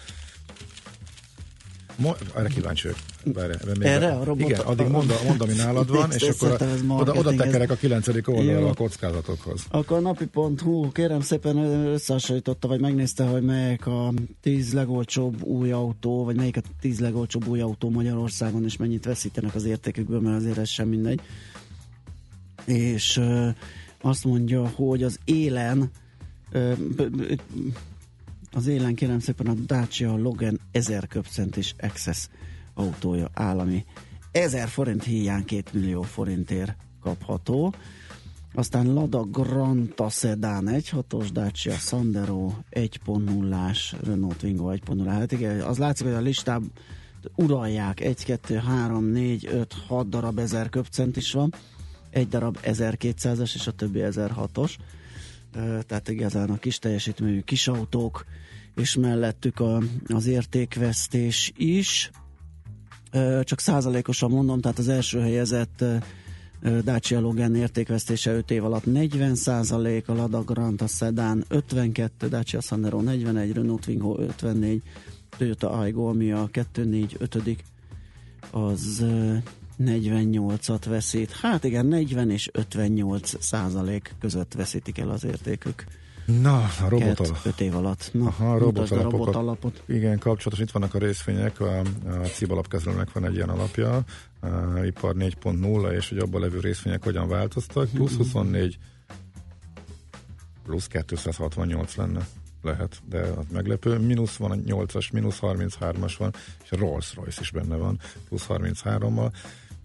Mo- erre kíváncsi vagyok. Erre a robot? Igen, addig mondd, mond, ami nálad van, és akkor a, oda, oda tekerek a kilencedik oldalra a kockázatokhoz. Akkor napi.hu kérem szépen összehasonlította, vagy megnézte, hogy melyik a tíz legolcsóbb új autó, vagy melyik a tíz legolcsóbb új autó Magyarországon, és mennyit veszítenek az értékükből, mert azért ez sem mindegy. És azt mondja, hogy az élen az élen kérem szépen a Dacia Logan 1000 köpcentis Access autója állami. 1000 forint hiány 2 millió forintért kapható. Aztán Lada Granta Sedan 1.6-os, Dacia Sandero 1.0-ás, Renault Twingo 1.0. Hát igen, az látszik, hogy a listában uralják 1, 2, 3, 4, 5, 6 darab 1000 köpcent is van, egy darab 1200-as és a többi 1006-os. Tehát igazán a kis teljesítményű kis autók, és mellettük a, az értékvesztés is. Csak százalékosan mondom, tehát az első helyezett Dacia Logan értékvesztése 5 év alatt 40 százalék, a Lada Granta Sedan 52, Dacia Sandero 41, Renault Twingo 54, Toyota Aygo, ami a 2-4-5 az 48-at veszít. Hát igen, 40 és 58 százalék között veszítik el az értékük. Na, a robot alap. 5 év alatt. Na, Aha, a robot, alapokat, robot alapot. Igen, kapcsolatos, itt vannak a részvények, a, a CIB alapkezelőnek van egy ilyen alapja, a, ipar 4.0, és hogy abban levő részvények hogyan változtak, plusz 24, plusz 268 lenne lehet, de az meglepő. Mínusz van a 8-as, mínusz 33-as van, és a Rolls Royce is benne van, plusz 33-mal.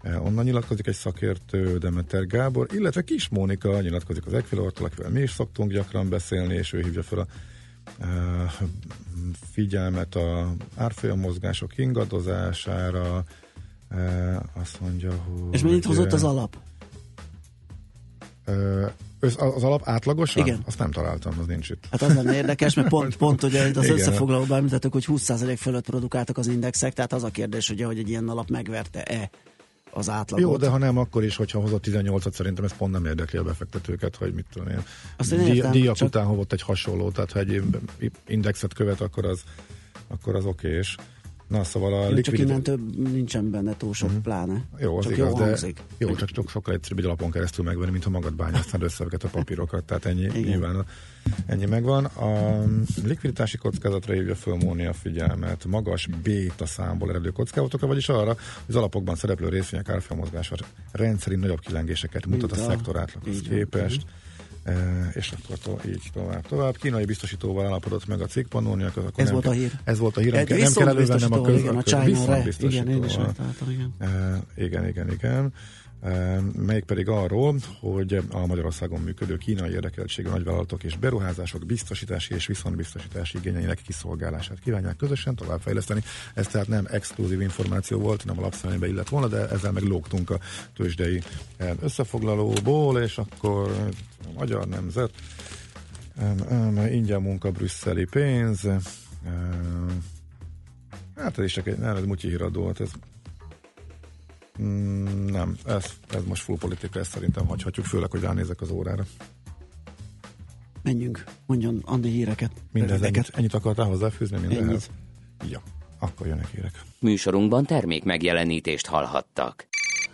Eh, onnan nyilatkozik egy szakértő, Demeter Gábor, illetve Kis Mónika nyilatkozik az Equilortól, akivel mi is szoktunk gyakran beszélni, és ő hívja fel a uh, figyelmet a árfolyam mozgások ingadozására, uh, azt mondja, hogy... És mennyit hozott az alap? Uh, az alap átlagosan? Igen. Azt nem találtam, az nincs itt. Hát az lenne érdekes, mert pont, pont ugye az összefoglalóban említettük, hogy 20% fölött produkáltak az indexek, tehát az a kérdés, ugye, hogy egy ilyen alap megverte-e az átlagot. Jó, de ha nem, akkor is, hogyha hozott 18-at, szerintem ez pont nem érdekli a befektetőket, hogy mit tudom én. Azt én értem, díjak csak... után hovott egy hasonló, tehát ha egy indexet követ, akkor az, akkor az oké és Na, szóval a likvidit... Csak innen több nincsen benne túl sok, mm. pláne. Jó, az csak igaz, jó de jó, csak, csak sokkal egyszerűbb egy alapon keresztül megvenni, mint ha magad bányáztál össze a papírokat, tehát ennyi, Igen. nyilván ennyi megvan. A likviditási kockázatra hívja föl Móni a figyelmet, magas béta számból eredő kockázatokra, vagyis arra, hogy az alapokban szereplő részvények árfolyamozgása rendszerint nagyobb kilengéseket mutat a, a szektor átlaghoz képest. Mm E, és akkor to, így tovább, tovább. Kínai biztosítóval állapodott meg a cikk Pannonia, ez nem, volt a hír. Ez volt a hír, nem, nem kell elővennem a köz, igen, a, köz, igen, én is igen. E, igen, igen, igen melyik pedig arról, hogy a Magyarországon működő kínai érdekeltségű nagyvállalatok és beruházások biztosítási és viszontbiztosítási igényeinek kiszolgálását kívánják közösen továbbfejleszteni. Ez tehát nem exkluzív információ volt, nem a lapszemlébe illet volna, de ezzel meg lógtunk a tőzsdei összefoglalóból, és akkor a magyar nemzet ingyen munka brüsszeli pénz, Hát ez is csak egy, nem, ez mutyi híradó, hát ez Mm, nem, ez, ez most full politika, ezt szerintem hagyhatjuk, főleg, hogy ránézek az órára. Menjünk, mondjon Andi híreket. Mindez ennyit, ennyit akartál hozzáfűzni mindenhez? Ennyit. Ja, akkor jönnek hírek. Műsorunkban termék megjelenítést hallhattak.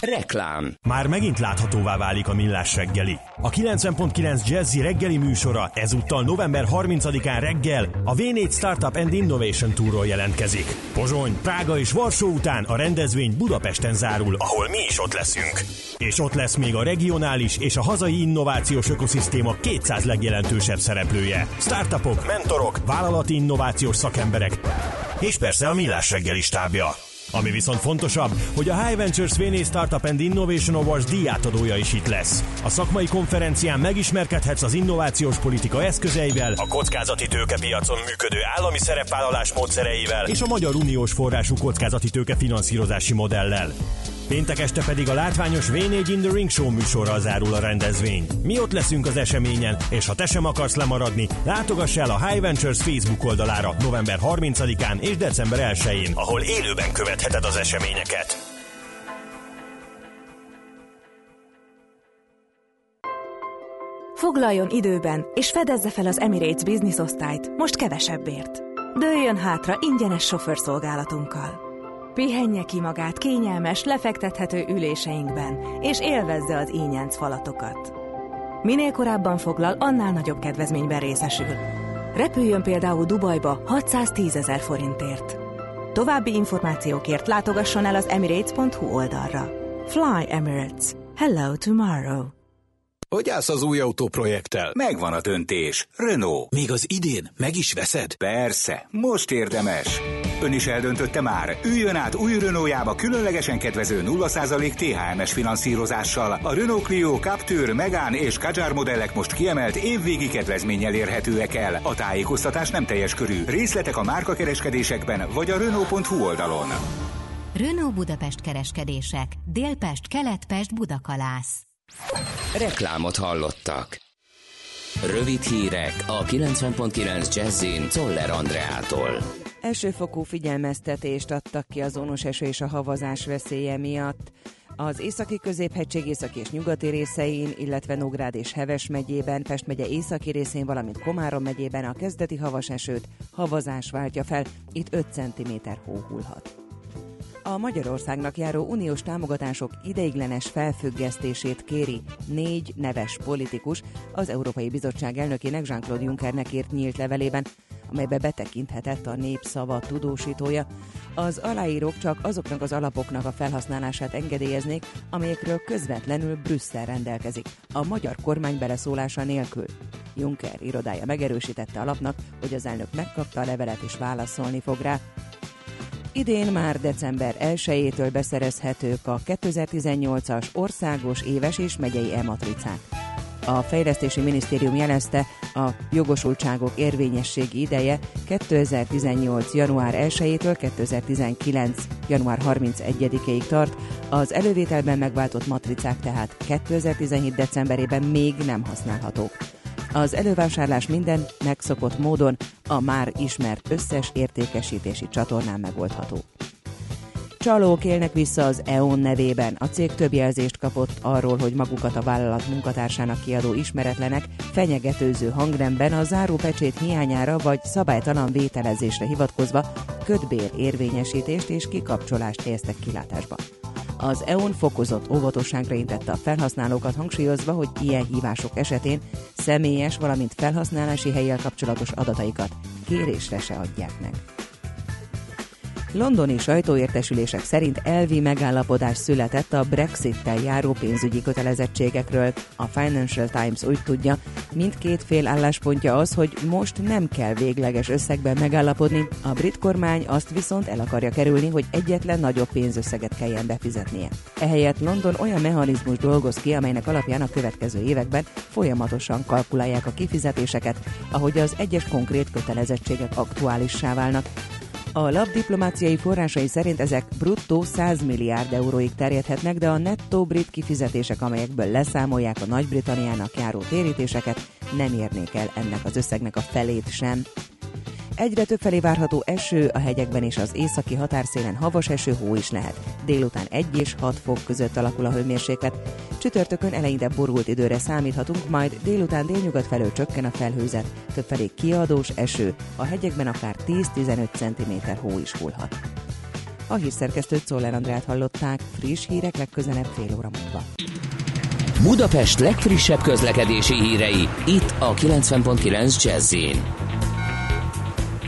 Reklám. Már megint láthatóvá válik a millás reggeli. A 90.9 Jazzy reggeli műsora ezúttal november 30-án reggel a V4 Startup and Innovation Tourról jelentkezik. Pozsony, Prága és Varsó után a rendezvény Budapesten zárul, ahol mi is ott leszünk. És ott lesz még a regionális és a hazai innovációs ökoszisztéma 200 legjelentősebb szereplője. Startupok, mentorok, vállalati innovációs szakemberek, és persze a millás reggeli stábja. Ami viszont fontosabb, hogy a High Ventures VNA Startup and Innovation Awards díjátadója is itt lesz. A szakmai konferencián megismerkedhetsz az innovációs politika eszközeivel, a kockázati tőkepiacon működő állami szerepvállalás módszereivel és a Magyar Uniós forrású kockázati tőke finanszírozási modellel. Péntek este pedig a látványos V4 in the Ring Show műsorral zárul a rendezvény. Mi ott leszünk az eseményen, és ha te sem akarsz lemaradni, látogass el a High Ventures Facebook oldalára november 30-án és december 1-én, ahol élőben követheted az eseményeket. Foglaljon időben, és fedezze fel az Emirates Business osztályt, most kevesebbért. Dőljön hátra ingyenes sofőrszolgálatunkkal. Pihenje ki magát kényelmes, lefektethető üléseinkben, és élvezze az ínyenc falatokat. Minél korábban foglal, annál nagyobb kedvezményben részesül. Repüljön például Dubajba 610 ezer forintért. További információkért látogasson el az emirates.hu oldalra. Fly Emirates. Hello tomorrow. Hogy állsz az új autóprojekttel? Megvan a döntés. Renault. Még az idén meg is veszed? Persze, most érdemes. Ön is eldöntötte már. Üljön át új Renaultjába különlegesen kedvező 0% THMS finanszírozással. A Renault Clio, Captur, Megane és Kadjar modellek most kiemelt évvégi kedvezménnyel érhetőek el. A tájékoztatás nem teljes körű. Részletek a márkakereskedésekben vagy a Renault.hu oldalon. Renault Budapest kereskedések. Délpest, Keletpest, Budakalász. Reklámot hallottak. Rövid hírek a 90.9 Jazzin Toller Andreától. Elsőfokú figyelmeztetést adtak ki az ónos eső és a havazás veszélye miatt. Az északi középhegység északi és nyugati részein, illetve Nógrád és Heves megyében, Pest megye északi részén, valamint Komárom megyében a kezdeti havas esőt havazás váltja fel, itt 5 cm hó hullhat. A Magyarországnak járó uniós támogatások ideiglenes felfüggesztését kéri négy neves politikus az Európai Bizottság elnökének Jean-Claude Junckernek írt nyílt levelében, amelybe betekinthetett a népszava tudósítója. Az aláírók csak azoknak az alapoknak a felhasználását engedélyeznék, amelyekről közvetlenül Brüsszel rendelkezik, a magyar kormány beleszólása nélkül. Juncker irodája megerősítette alapnak, hogy az elnök megkapta a levelet és válaszolni fog rá. Idén már december 1-től beszerezhetők a 2018-as országos éves és megyei e-matricák. A Fejlesztési Minisztérium jelezte, a jogosultságok érvényességi ideje 2018. január 1-től 2019. január 31-ig tart, az elővételben megváltott matricák tehát 2017. decemberében még nem használhatók. Az elővásárlás minden megszokott módon a már ismert összes értékesítési csatornán megoldható. Csalók élnek vissza az EON nevében. A cég több jelzést kapott arról, hogy magukat a vállalat munkatársának kiadó ismeretlenek fenyegetőző hangnemben a zárópecsét hiányára vagy szabálytalan vételezésre hivatkozva ködbér érvényesítést és kikapcsolást helyeztek kilátásba. Az EON fokozott óvatosságra intette a felhasználókat, hangsúlyozva, hogy ilyen hívások esetén személyes, valamint felhasználási helyjel kapcsolatos adataikat kérésre se adják meg. Londoni sajtóértesülések szerint elvi megállapodás született a Brexit-tel járó pénzügyi kötelezettségekről. A Financial Times úgy tudja, mindkét fél álláspontja az, hogy most nem kell végleges összegben megállapodni, a brit kormány azt viszont el akarja kerülni, hogy egyetlen nagyobb pénzösszeget kelljen befizetnie. Ehelyett London olyan mechanizmus dolgoz ki, amelynek alapján a következő években folyamatosan kalkulálják a kifizetéseket, ahogy az egyes konkrét kötelezettségek aktuálissá válnak, a lap diplomáciai forrásai szerint ezek bruttó 100 milliárd euróig terjedhetnek, de a nettó brit kifizetések, amelyekből leszámolják a Nagy-Britanniának járó térítéseket, nem érnék el ennek az összegnek a felét sem. Egyre több felé várható eső, a hegyekben és az északi határszélen havas eső, hó is lehet. Délután 1 és 6 fok között alakul a hőmérséklet. Csütörtökön eleinte borult időre számíthatunk, majd délután délnyugat felől csökken a felhőzet, többfelé kiadós eső, a hegyekben akár 10-15 cm hó is hullhat. A hírszerkesztőt Szoller Andrát hallották, friss hírek legközelebb fél óra múlva. Budapest legfrissebb közlekedési hírei, itt a 90.9 jazz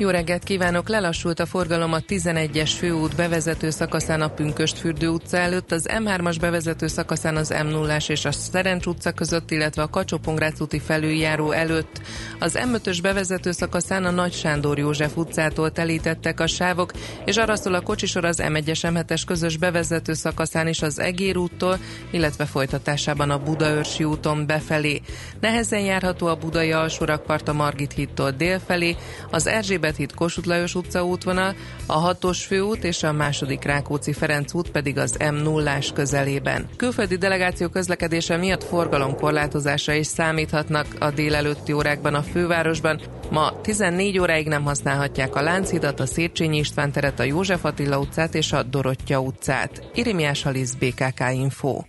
jó reggelt kívánok! Lelassult a forgalom a 11-es főút bevezető szakaszán a Pünköstfürdő utca előtt, az M3-as bevezető szakaszán az m 0 és a Szerencs utca között, illetve a kacsó úti felüljáró előtt. Az M5-ös bevezető szakaszán a Nagy Sándor József utcától telítettek a sávok, és arra szól a kocsisor az M1-es M7-es közös bevezető szakaszán is az Egér úttól, illetve folytatásában a Budaörsi úton befelé. Nehezen járható a Budai alsórakpart a Margit hídtól délfelé, az Erzsébet Erzsébet híd Kossuth Lajos utca útvonal, a hatos főút és a második Rákóczi Ferenc út pedig az m 0 közelében. Külföldi delegáció közlekedése miatt forgalomkorlátozásra is számíthatnak a délelőtti órákban a fővárosban. Ma 14 óráig nem használhatják a Lánchidat, a Széchenyi István teret, a József Attila utcát és a Dorottya utcát. Irimiás Alisz, BKK Info.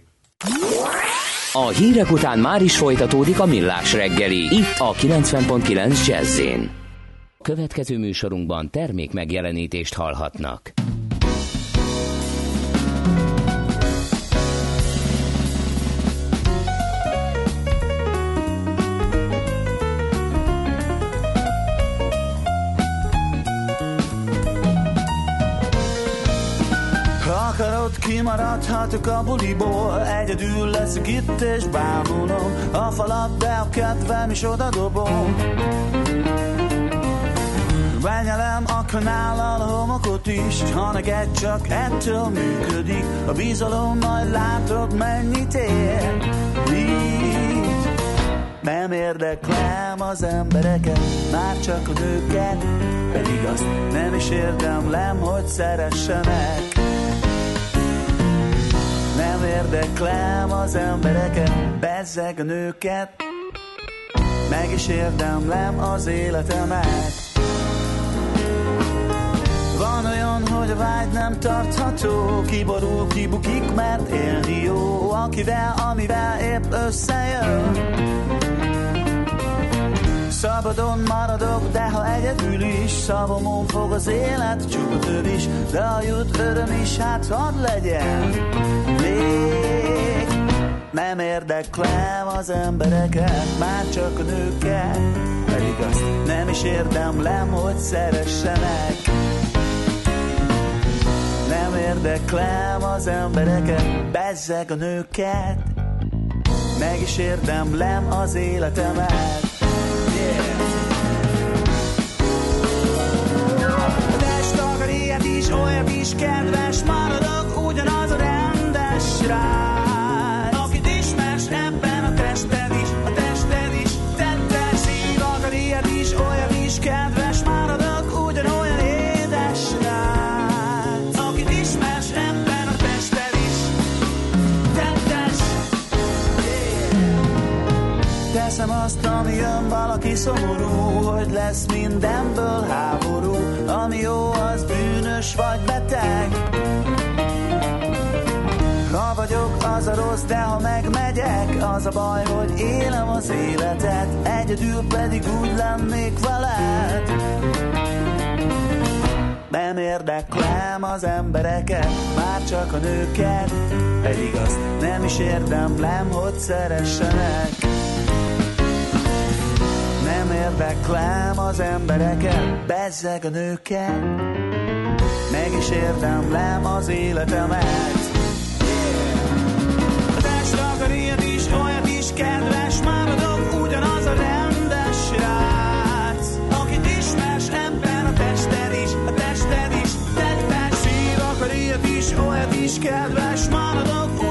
A hírek után már is folytatódik a millás reggeli, itt a 90.9 jazz Következő műsorunkban termék megjelenítést hallhatnak. akarod, kimaradhatok a buliból Egyedül leszek itt és bámulom. A falat, de a kedvem is odadobom Benyelem a kanállal a homokot is, ha neked csak ettől működik. A bizalom majd látod mennyit ér. Így nem érdeklem az embereket, már csak a nőket, pedig azt nem is érdemlem, hogy szeressenek. Nem érdeklem az embereket, bezzeg a nőket, meg is érdemlem az életemet. A vágy nem tartható, kiborul, kibukik, mert élni jó, akivel, amivel épp összejön. Szabadon maradok, de ha egyedül is Szavamon fog az élet, csupa több is De a jut öröm is, hát hadd legyen Még nem érdeklem az embereket Már csak a nőket Pedig azt nem is érdemlem, hogy szeressenek nem érdeklem az embereket, bezzeg a nőket, meg is érdemlem az életemet. Yeah. Ilyet is, olyat is, kedves, maradok ugyanaz a rendes rá. Azt, ami jön valaki szomorú, hogy lesz mindenből háború, ami jó, az bűnös vagy beteg. Ha vagyok, az a rossz, de ha megmegyek, az a baj, hogy élem az életet, egyedül pedig úgy lennék veled. Nem érdeklem az embereket, már csak a nőket, pedig azt nem is érdemlem, hogy szeressenek nem érdeklem az embereket, bezzeg a nőket, meg is érdemlem az életemet. A ilyet is, olyat is, kedves, maradok ugyanaz a rendes srác, akit ismers ebben a tested is, a tested is, tettes szív akar ilyet is, olyat is, kedves, maradok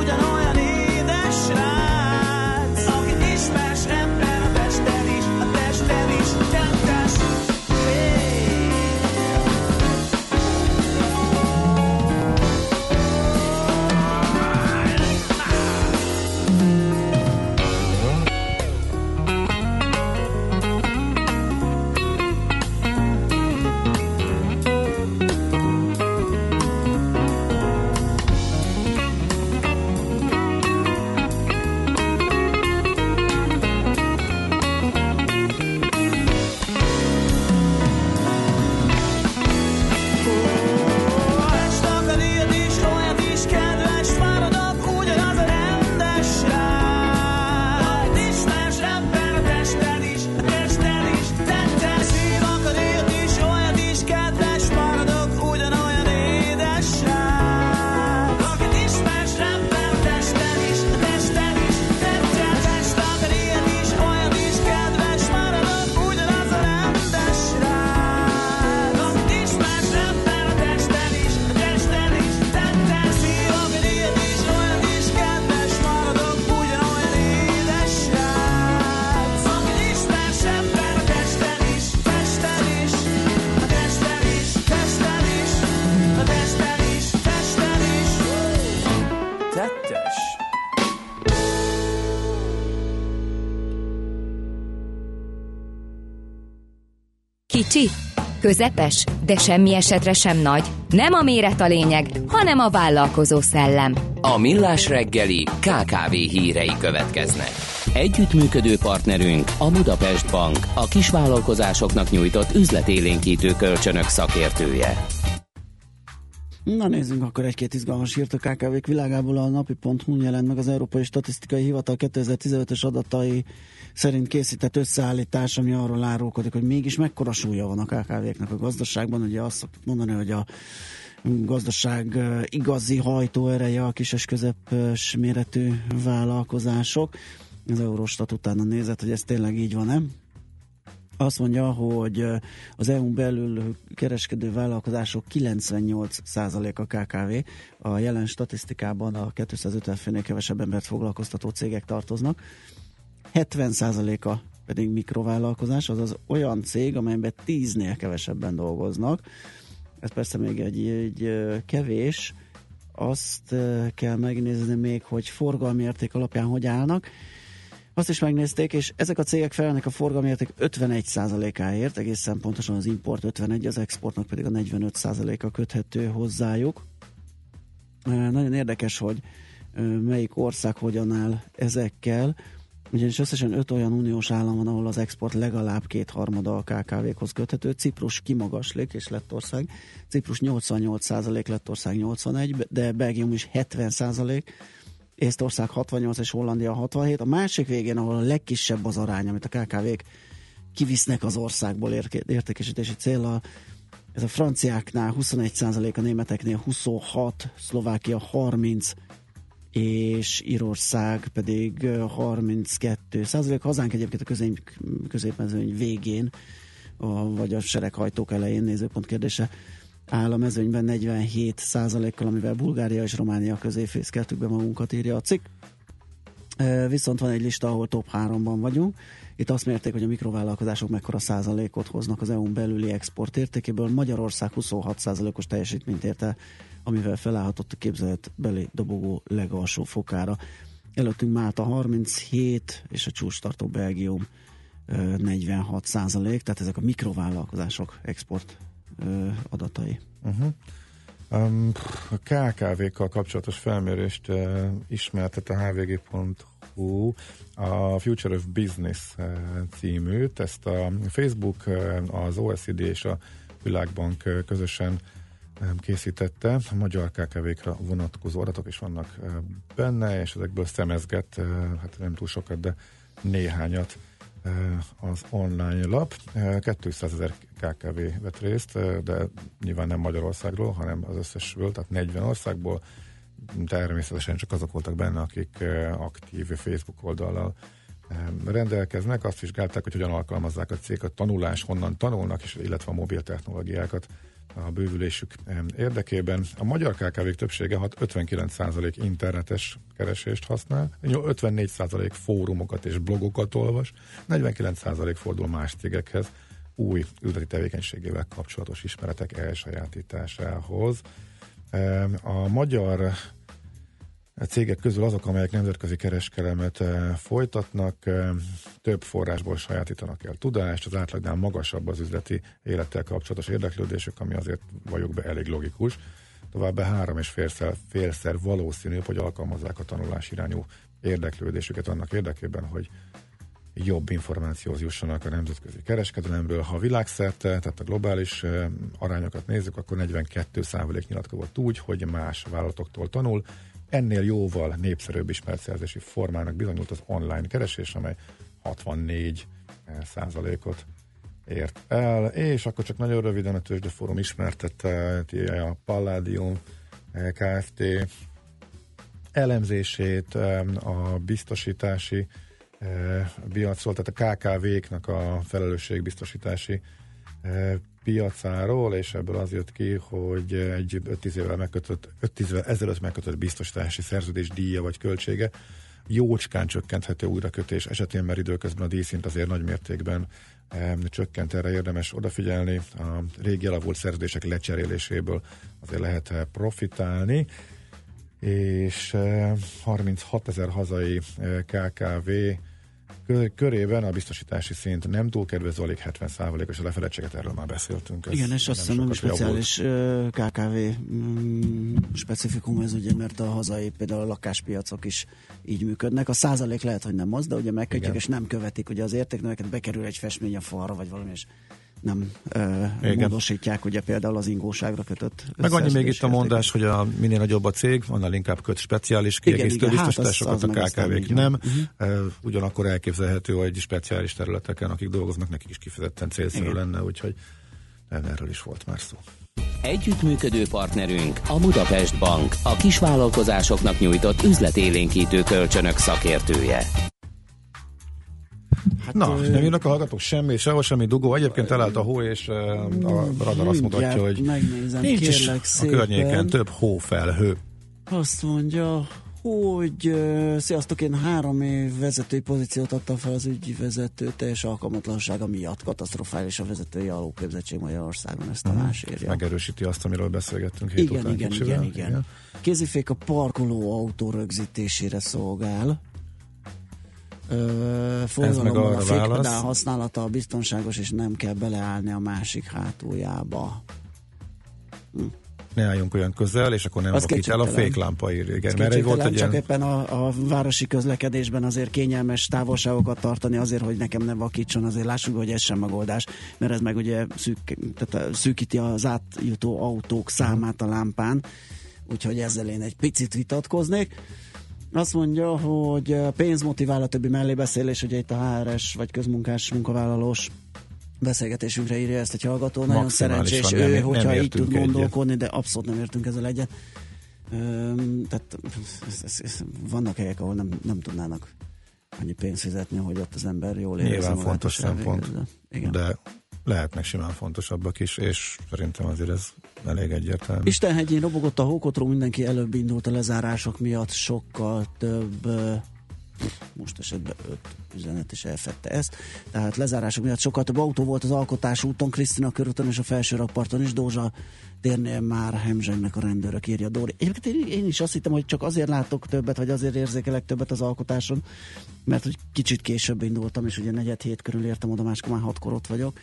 Közepes? De semmi esetre sem nagy. Nem a méret a lényeg, hanem a vállalkozó szellem. A Millás reggeli KKV hírei következnek. Együttműködő partnerünk a Budapest Bank, a kisvállalkozásoknak nyújtott üzletélénkítő kölcsönök szakértője. Na nézzünk akkor egy-két izgalmas hírt a KKV-k világából. A napi.hu jelent meg az Európai Statisztikai Hivatal 2015-ös adatai szerint készített összeállítás, ami arról árulkodik, hogy mégis mekkora súlya van a KKV-knek a gazdaságban. Ugye azt mondani, hogy a gazdaság igazi hajtóereje a kis és közepes méretű vállalkozások. Az Eurostat utána nézett, hogy ez tényleg így van-e azt mondja, hogy az EU-n belül kereskedő vállalkozások 98% a KKV. A jelen statisztikában a 250 főnél kevesebb embert foglalkoztató cégek tartoznak. 70%-a pedig mikrovállalkozás, azaz olyan cég, amelyben 10-nél kevesebben dolgoznak. Ez persze még egy, egy kevés, azt kell megnézni még, hogy forgalmi érték alapján hogy állnak. Azt is megnézték, és ezek a cégek felelnek a forgalmi érték 51%-áért, egészen pontosan az import 51, az exportnak pedig a 45%-a köthető hozzájuk. Nagyon érdekes, hogy melyik ország hogyan áll ezekkel, ugyanis összesen öt olyan uniós állam van, ahol az export legalább kétharmada a KKV-khoz köthető. Ciprus kimagaslik, és Lettország. Ciprus 88%, Lettország 81, de Belgium is 70%, Észtország 68 és Hollandia 67. A másik végén, ahol a legkisebb az arány, amit a KKV-k kivisznek az országból értékesítési célra, ez a franciáknál 21% a németeknél 26, Szlovákia 30, és Írország pedig 32 százalék. Hazánk egyébként a közép, középmezőny végén, a, vagy a sereghajtók elején nézőpont kérdése áll a mezőnyben 47 százalékkal, amivel Bulgária és Románia közé fészkeltük be magunkat, írja a cikk. Viszont van egy lista, ahol top 3-ban vagyunk. Itt azt mérték, hogy a mikrovállalkozások mekkora százalékot hoznak az EU-n belüli export értékéből. Magyarország 26 százalékos teljesítményt érte, amivel felállhatott a képzelet beli dobogó legalsó fokára. Előttünk Málta 37, és a csúcstartó Belgium 46 százalék, tehát ezek a mikrovállalkozások export adatai. Uh-huh. Um, a KKV-kkal kapcsolatos felmérést uh, ismertet a hvg.hu a Future of Business uh, címűt. Ezt a Facebook, uh, az OECD és a Világbank uh, közösen készítette. A magyar KKV-kra vonatkozó adatok is vannak benne, és ezekből szemezget, hát nem túl sokat, de néhányat az online lap. 200 ezer KKV vett részt, de nyilván nem Magyarországról, hanem az összesből, tehát 40 országból. Természetesen csak azok voltak benne, akik aktív Facebook oldallal rendelkeznek. Azt vizsgálták, hogy hogyan alkalmazzák a cég a tanulás, honnan tanulnak, és illetve a mobil technológiákat a bővülésük érdekében. A magyar kkv többsége 59% internetes keresést használ, 54% fórumokat és blogokat olvas, 49% fordul más cégekhez új üzleti tevékenységével kapcsolatos ismeretek elsajátításához. A magyar cégek közül azok, amelyek nemzetközi kereskedelmet eh, folytatnak, eh, több forrásból sajátítanak el tudást, az átlagnál magasabb az üzleti élettel kapcsolatos érdeklődésük, ami azért vagyok be elég logikus. Továbbá három és félszer, félszer valószínű, hogy alkalmazzák a tanulás irányú érdeklődésüket annak érdekében, hogy jobb információhoz jussanak a nemzetközi kereskedelemről. Ha világszerte, tehát a globális eh, arányokat nézzük, akkor 42 nyilatkozott úgy, hogy más vállalatoktól tanul, Ennél jóval népszerűbb ismertszerzési formának bizonyult az online keresés, amely 64 százalékot ért el, és akkor csak nagyon röviden a Tőzsdeforum ismertette a Palladium eh, Kft. elemzését a biztosítási eh, piacról, tehát a KKV-knak a felelősségbiztosítási eh, piacáról, és ebből az jött ki, hogy egy 5-10 évvel megkötött, 5 évvel ezelőtt megkötött biztosítási szerződés díja vagy költsége jócskán csökkenthető újrakötés esetén, mert időközben a díjszint azért nagy mértékben e, csökkent, erre érdemes odafigyelni. A régi elavult szerződések lecseréléséből azért lehet eh, profitálni, és e, 36 ezer hazai e, KKV körében a biztosítási szint nem túl kedvező, alig 70%-os a lefedettséget, erről már beszéltünk. Ez Igen, és azt hiszem javult. speciális KKV mm, specifikum ez ugye, mert a hazai például a lakáspiacok is így működnek. A százalék lehet, hogy nem az, de ugye megkötjük, Igen. és nem követik. Ugye az értéknöveket bekerül egy festmény a falra, vagy valami, és nem ö, módosítják ugye például az ingóságra kötött Meg annyi még itt a mondás, hogy a minél nagyobb a cég, annál inkább köt speciális kiegészítő hát biztosításokat, az a KKV-k nem. Mhm. Uh, Ugyanakkor elképzelhető, hogy speciális területeken, akik dolgoznak, nekik is kifejezetten célszerű Igen. lenne, úgyhogy erről is volt már szó. Együttműködő partnerünk a Budapest Bank, a kisvállalkozásoknak nyújtott üzletélénkítő kölcsönök szakértője. Hát, Na, nem jönnek a hallgatók semmi, sehol semmi dugó. Egyébként elállt a hó, és a radar azt mutatja, hogy megnézem, nincs is a környéken több hófelhő. Azt mondja, hogy uh, sziasztok, én három év vezetői pozíciót adtam fel az ügyvezető teljes alkalmatlansága miatt. Katasztrofális a vezetői alulképzettség Magyarországon, ezt a más írja. Megerősíti azt, amiről beszélgettünk hét Igen, után igen, kicsivel. igen, igen. Kézifék a parkoló autó rögzítésére szolgál. Forgalomban a fékpedál használata a biztonságos, és nem kell beleállni a másik hátuljába. Ne álljunk olyan közel, és akkor nem Az vakít el a féklámpa ír. Igen, mert egy volt egy csak ilyen... éppen a, a városi közlekedésben azért kényelmes távolságokat tartani, azért, hogy nekem ne vakítson, azért lássuk, hogy ez sem megoldás, mert ez meg ugye szűk, tehát szűkíti az átjutó autók számát a lámpán, úgyhogy ezzel én egy picit vitatkoznék. Azt mondja, hogy pénz motivál a többi mellébeszélés, ugye itt a HRS vagy közmunkás munkavállalós beszélgetésünkre írja ezt egy hallgató. Nagyon szerencsés nem- ő, nem hogyha így értünk tud egyet. gondolkodni, de abszolút nem értünk ezzel egyet. Öm, tehát ez, ez, ez, vannak helyek, ahol nem, nem tudnának annyi pénzt fizetni, hogy ott az ember jól érezze Nyilván fontos szempont, Igen. de lehetnek simán fontosabbak is, és szerintem azért ez elég egyértelmű. Istenhegyén robogott a hókotró, mindenki előbb indult a lezárások miatt, sokkal több most esetben öt üzenet is elfette ezt. Tehát lezárások miatt sokkal több autó volt az alkotás úton, Krisztina körúton és a felső rakparton is, Dózsa térnél már hemzsegnek a rendőrök, írja Dóri. Egyébként én, én is azt hittem, hogy csak azért látok többet, vagy azért érzékelek többet az alkotáson, mert hogy kicsit később indultam, és ugye negyed hét körül értem oda, máskor már hatkor ott vagyok.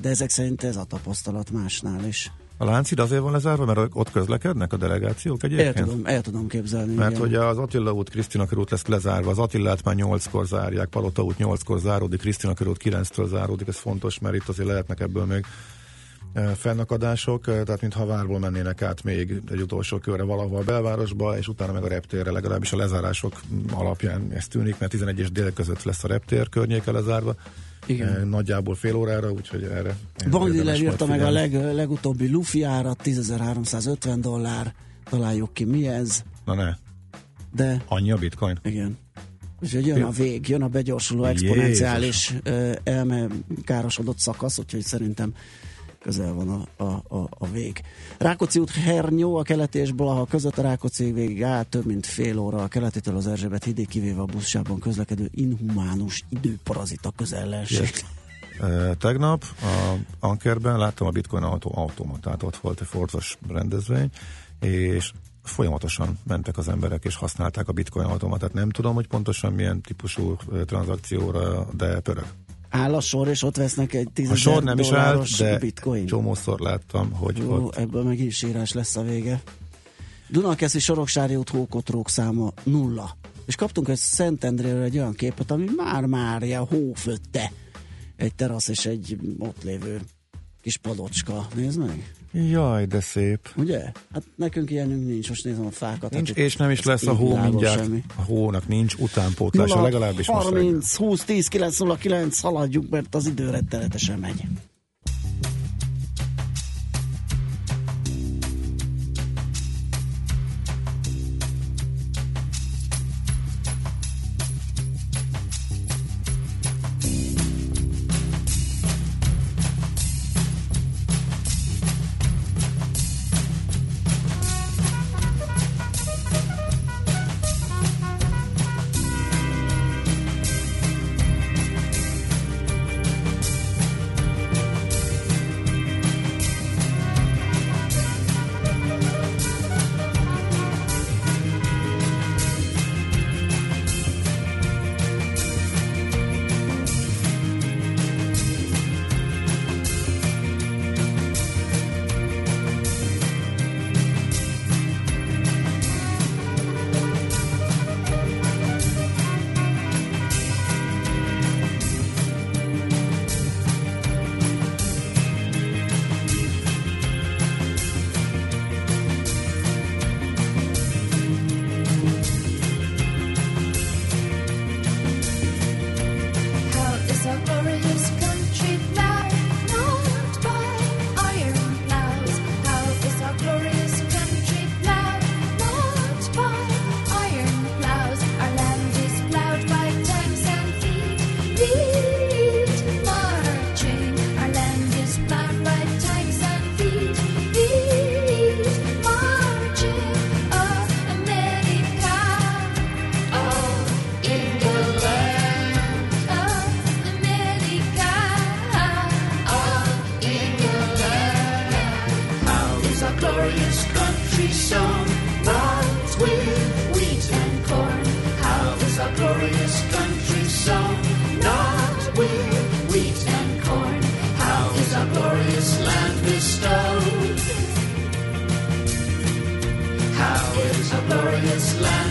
De ezek szerint ez a tapasztalat másnál is. A Láncid azért van lezárva, mert ott közlekednek a delegációk El egyébként? tudom, el tudom képzelni. Mert igen. hogy az Attila út, Krisztina körút lesz lezárva, az Attilát már 8-kor zárják, Palota út 8-kor záródik, Krisztina körút 9-től záródik, ez fontos, mert itt azért lehetnek ebből még fennakadások, eh, tehát mintha várból mennének át még egy utolsó körre valahol a belvárosba, és utána meg a reptérre, legalábbis a lezárások alapján ez tűnik, mert 11 és dél között lesz a reptér környéke lezárva, Igen. Nagyjából fél órára, úgyhogy erre Bankdiller érdemes írta meg a leg, legutóbbi Luffy árat, 10.350 dollár. Találjuk ki, mi ez. Na ne, De annyi a bitcoin? igen. Úgyhogy jön a vég, jön a begyorsuló exponenciális elme károsodott szakasz, úgyhogy szerintem közel van a, a, a, a vég. Rákóczi út Hernyó a keleti és Blaha között a Rákóczi végig áll több mint fél óra a keletétől az Erzsébet hídig, kivéve a buszsában közlekedő inhumánus időparazita közellenség. Yes. Tegnap a Ankerben láttam a Bitcoin autó automatát, ott volt egy forzos rendezvény, és folyamatosan mentek az emberek és használták a Bitcoin automatát. Nem tudom, hogy pontosan milyen típusú tranzakcióra, de pörög. Áll a sor, és ott vesznek egy 10 A sor nem is dolláros de bitcoin. csomószor láttam, hogy Jó, ott ebből meg is írás lesz a vége. Dunakeszi Soroksári út hókotrók száma nulla. És kaptunk egy Szentendréről egy olyan képet, ami már-már ilyen hófötte. Egy terasz és egy ott lévő kis padocska. Nézd meg! Jaj, de szép. Ugye? Hát nekünk ilyenünk nincs, most nézem a fákat. Nincs, hát és nem is lesz a hó mindjárt. semmi. A hónak nincs utánpótlása, 0, legalábbis most reggel. 30, 20, 10, 9, 0, 9, haladjuk, mert az idő rettenetesen megy.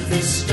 The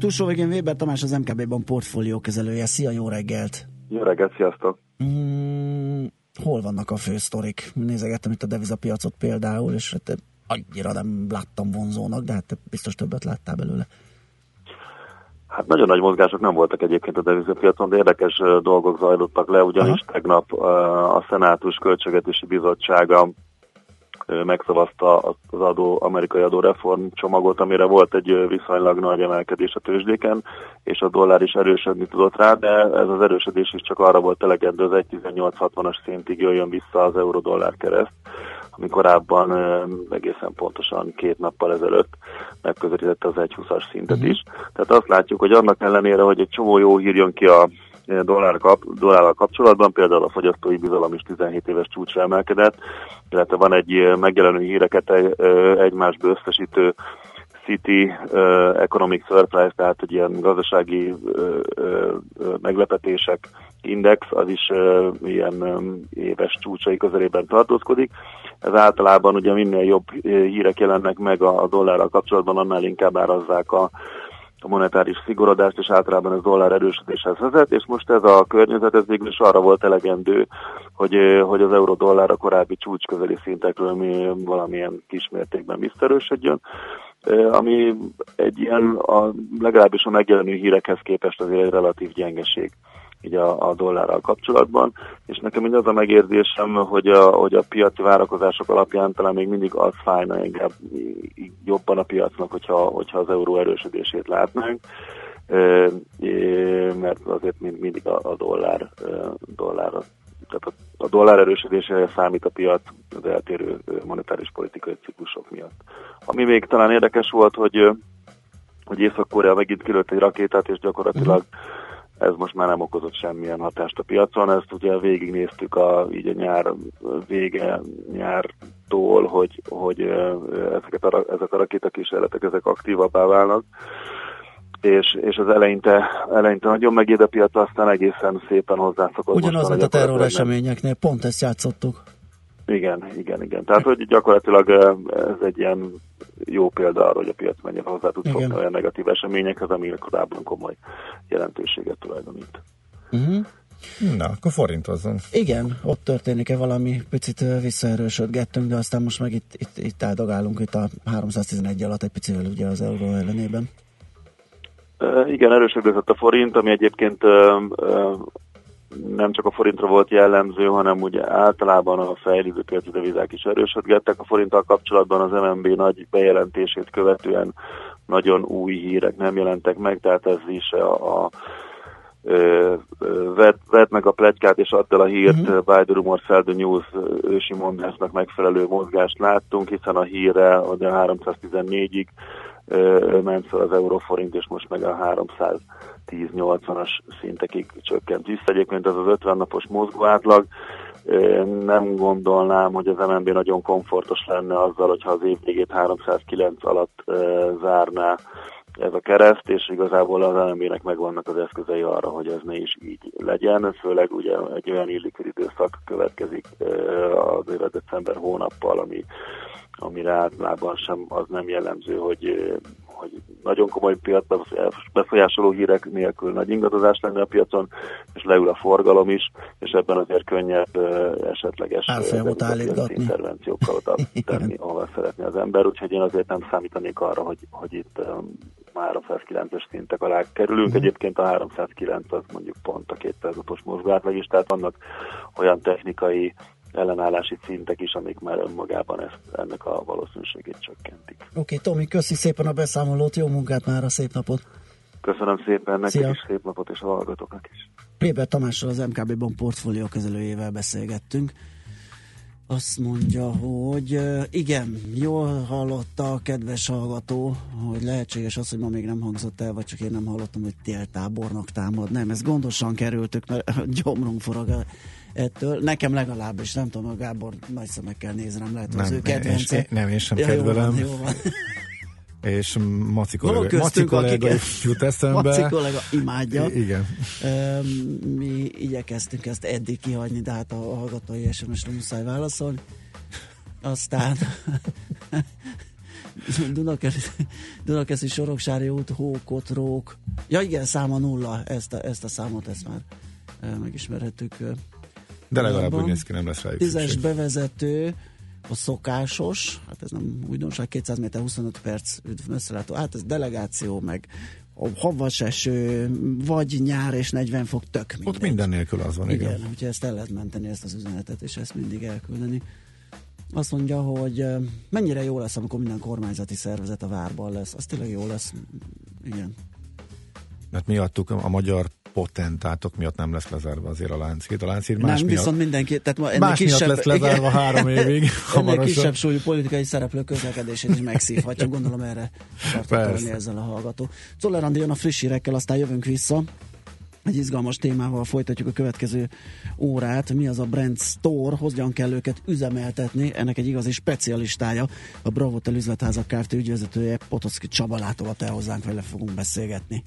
túlsó végén Weber Tamás az MKB-ban portfólió kezelője. Szia, jó reggelt! Jó reggelt, sziasztok! Mm, hol vannak a fő sztorik? Nézegettem itt a devizapiacot például, és hát annyira nem láttam vonzónak, de hát te biztos többet láttál belőle. Hát nagyon nagy mozgások nem voltak egyébként a devizapiacon, de érdekes dolgok zajlottak le, ugyanis Aha. tegnap a Szenátus Költségvetési Bizottsága megszavazta az adó, amerikai adóreform csomagot, amire volt egy viszonylag nagy emelkedés a tőzsdéken, és a dollár is erősödni tudott rá, de ez az erősödés is csak arra volt elegendő, az 1.1860-as szintig jöjjön vissza az euró-dollár kereszt, ami korábban egészen pontosan két nappal ezelőtt megközelítette az 1.20-as szintet is. Tehát azt látjuk, hogy annak ellenére, hogy egy csomó jó hír jön ki a dollár kap, dollárral kapcsolatban, például a fogyasztói bizalom is 17 éves csúcsra emelkedett, illetve van egy megjelenő híreket egymásba összesítő City Economic Surprise, tehát egy ilyen gazdasági meglepetések index, az is ilyen éves csúcsai közelében tartózkodik. Ez általában ugye minél jobb hírek jelennek meg a dollárral kapcsolatban, annál inkább árazzák a, a monetáris szigorodást, és általában ez dollár erősödéshez vezet, és most ez a környezet, ez végül is arra volt elegendő, hogy, hogy az euró-dollár a korábbi csúcs közeli szintekről mi valamilyen kismértékben visszerősödjön. Ami egy ilyen, a, legalábbis a megjelenő hírekhez képest azért egy relatív gyengeség így a, a dollárral kapcsolatban, és nekem így az a megérzésem, hogy a, hogy a piaci várakozások alapján talán még mindig az fájna inkább jobban a piacnak, hogyha, hogyha az euró erősödését látnánk, mert azért mind, mindig a, a dollár, dollár tehát a, a dollár erősödésére számít a piac az eltérő monetáris politikai ciklusok miatt. Ami még talán érdekes volt, hogy, hogy Észak-Korea megint kilőtt egy rakétát, és gyakorlatilag ez most már nem okozott semmilyen hatást a piacon. Ezt ugye végignéztük a, így a nyár vége, nyártól, hogy, hogy ezeket a, ezek a rakétakísérletek ezek aktívabbá válnak és, és az eleinte, eleinte nagyon megéd a piac, aztán egészen szépen hozzászokott. Ugyanaz, mint a terror eseményeknél, pont ezt játszottuk. Igen, igen, igen. Tehát, hogy gyakorlatilag ez egy ilyen jó példa arra, hogy a piac mennyire hozzá tud fogni olyan negatív eseményekhez, ami korábban komoly jelentőséget tulajdonít. Uh-huh. Na, akkor forintozzon. Igen, ott történik-e valami, picit visszaerősödgettünk, de aztán most meg itt, itt, itt áldogálunk itt a 311 alatt egy picivel ugye az euró ellenében. Igen, erősödött a forint, ami egyébként nem csak a forintra volt jellemző, hanem ugye általában a fejlődő piaci devizák is erősödgettek. A forinttal kapcsolatban az MNB nagy bejelentését követően nagyon új hírek nem jelentek meg, tehát ez is a, a vett, vett meg a plegykát és add el a hírt, uh-huh. by the rumor, sell the news ősi mondásnak megfelelő mozgást láttunk, hiszen a híre a 314-ig ment fel az euróforint, és most meg a 310-80-as szintekig csökkent vissza. Egyébként ez az 50 napos mozgó átlag. Nem gondolnám, hogy az MNB nagyon komfortos lenne azzal, hogyha az év végét 309 alatt zárná ez a kereszt, és igazából az LMB-nek megvannak az eszközei arra, hogy ez ne is így legyen, főleg ugye egy olyan illikvid időszak következik az éve december hónappal, ami amire általában sem az nem jellemző, hogy, hogy nagyon komoly piac befolyásoló hírek nélkül nagy ingadozás lenne a piacon, és leül a forgalom is, és ebben azért könnyebb esetleges intervenciókkal tenni, ahol szeretné az ember, úgyhogy én azért nem számítanék arra, hogy, hogy itt 309-es szintek alá kerülünk. Uh-huh. Egyébként a 309 az mondjuk pont a 200 os mozgátlag is, tehát vannak olyan technikai ellenállási szintek is, amik már önmagában ezt, ennek a valószínűségét csökkentik. Oké, okay, Tomi, köszi szépen a beszámolót, jó munkát már a szép napot! Köszönöm szépen, nekik Szia. is szép napot, és a hallgatóknak is. Péber Tamással az MKB Bank portfólió kezelőjével beszélgettünk. Azt mondja, hogy igen, jól hallotta a kedves hallgató, hogy lehetséges az, hogy ma még nem hangzott el, vagy csak én nem hallottam, hogy téltábornak támad. Nem, ezt gondosan kerültük, mert gyomrunk forog ettől. Nekem legalábbis, nem tudom, a Gábor nagy szemekkel néz rám, lehet, nem, az ő kedvence. Én, nem, én sem ja, kedvelem. Jó van, jó van. és Maci kollega, Maci kollega is jut eszembe. Maci kollega imádja. igen. Mi igyekeztünk ezt eddig kihagyni, de hát a hallgatói SMS-re muszáj válaszolni. Aztán Dunakeszi Soroksári út, Hókotrók. Ja igen, száma nulla, ezt a, ezt a számot, ezt már megismerhettük de legalább úgy néz ki, nem lesz rájuk Tízes szükség. bevezető, a szokásos, hát ez nem újdonság, 200 méter 25 perc üdv messzelátó, hát ez delegáció, meg a havas eső, vagy nyár és 40 fok, tök mindegy. Ott minden nélkül az van, igen. Igen, úgyhogy ezt el lehet menteni, ezt az üzenetet, és ezt mindig elküldeni. Azt mondja, hogy mennyire jó lesz, amikor minden kormányzati szervezet a várban lesz. Az tényleg jó lesz, igen. Mert mi adtuk a magyar potentátok miatt nem lesz lezárva azért a láncít. A láncít más nem, miatt, viszont mindenki, tehát ma ennek más kisebb, lesz lezárva igen, három évig. ennek kisebb súlyú politikai szereplő közlekedését is megszívhatja. Gondolom erre tartott ezzel a hallgató. Czoller jön a friss hírekkel, aztán jövünk vissza. Egy izgalmas témával folytatjuk a következő órát. Mi az a Brand Store, hogyan kell őket üzemeltetni? Ennek egy igazi specialistája, a Bravotel üzletházak Kft. ügyvezetője Potoszki Csaba látogat el hozzánk, vele fogunk beszélgetni.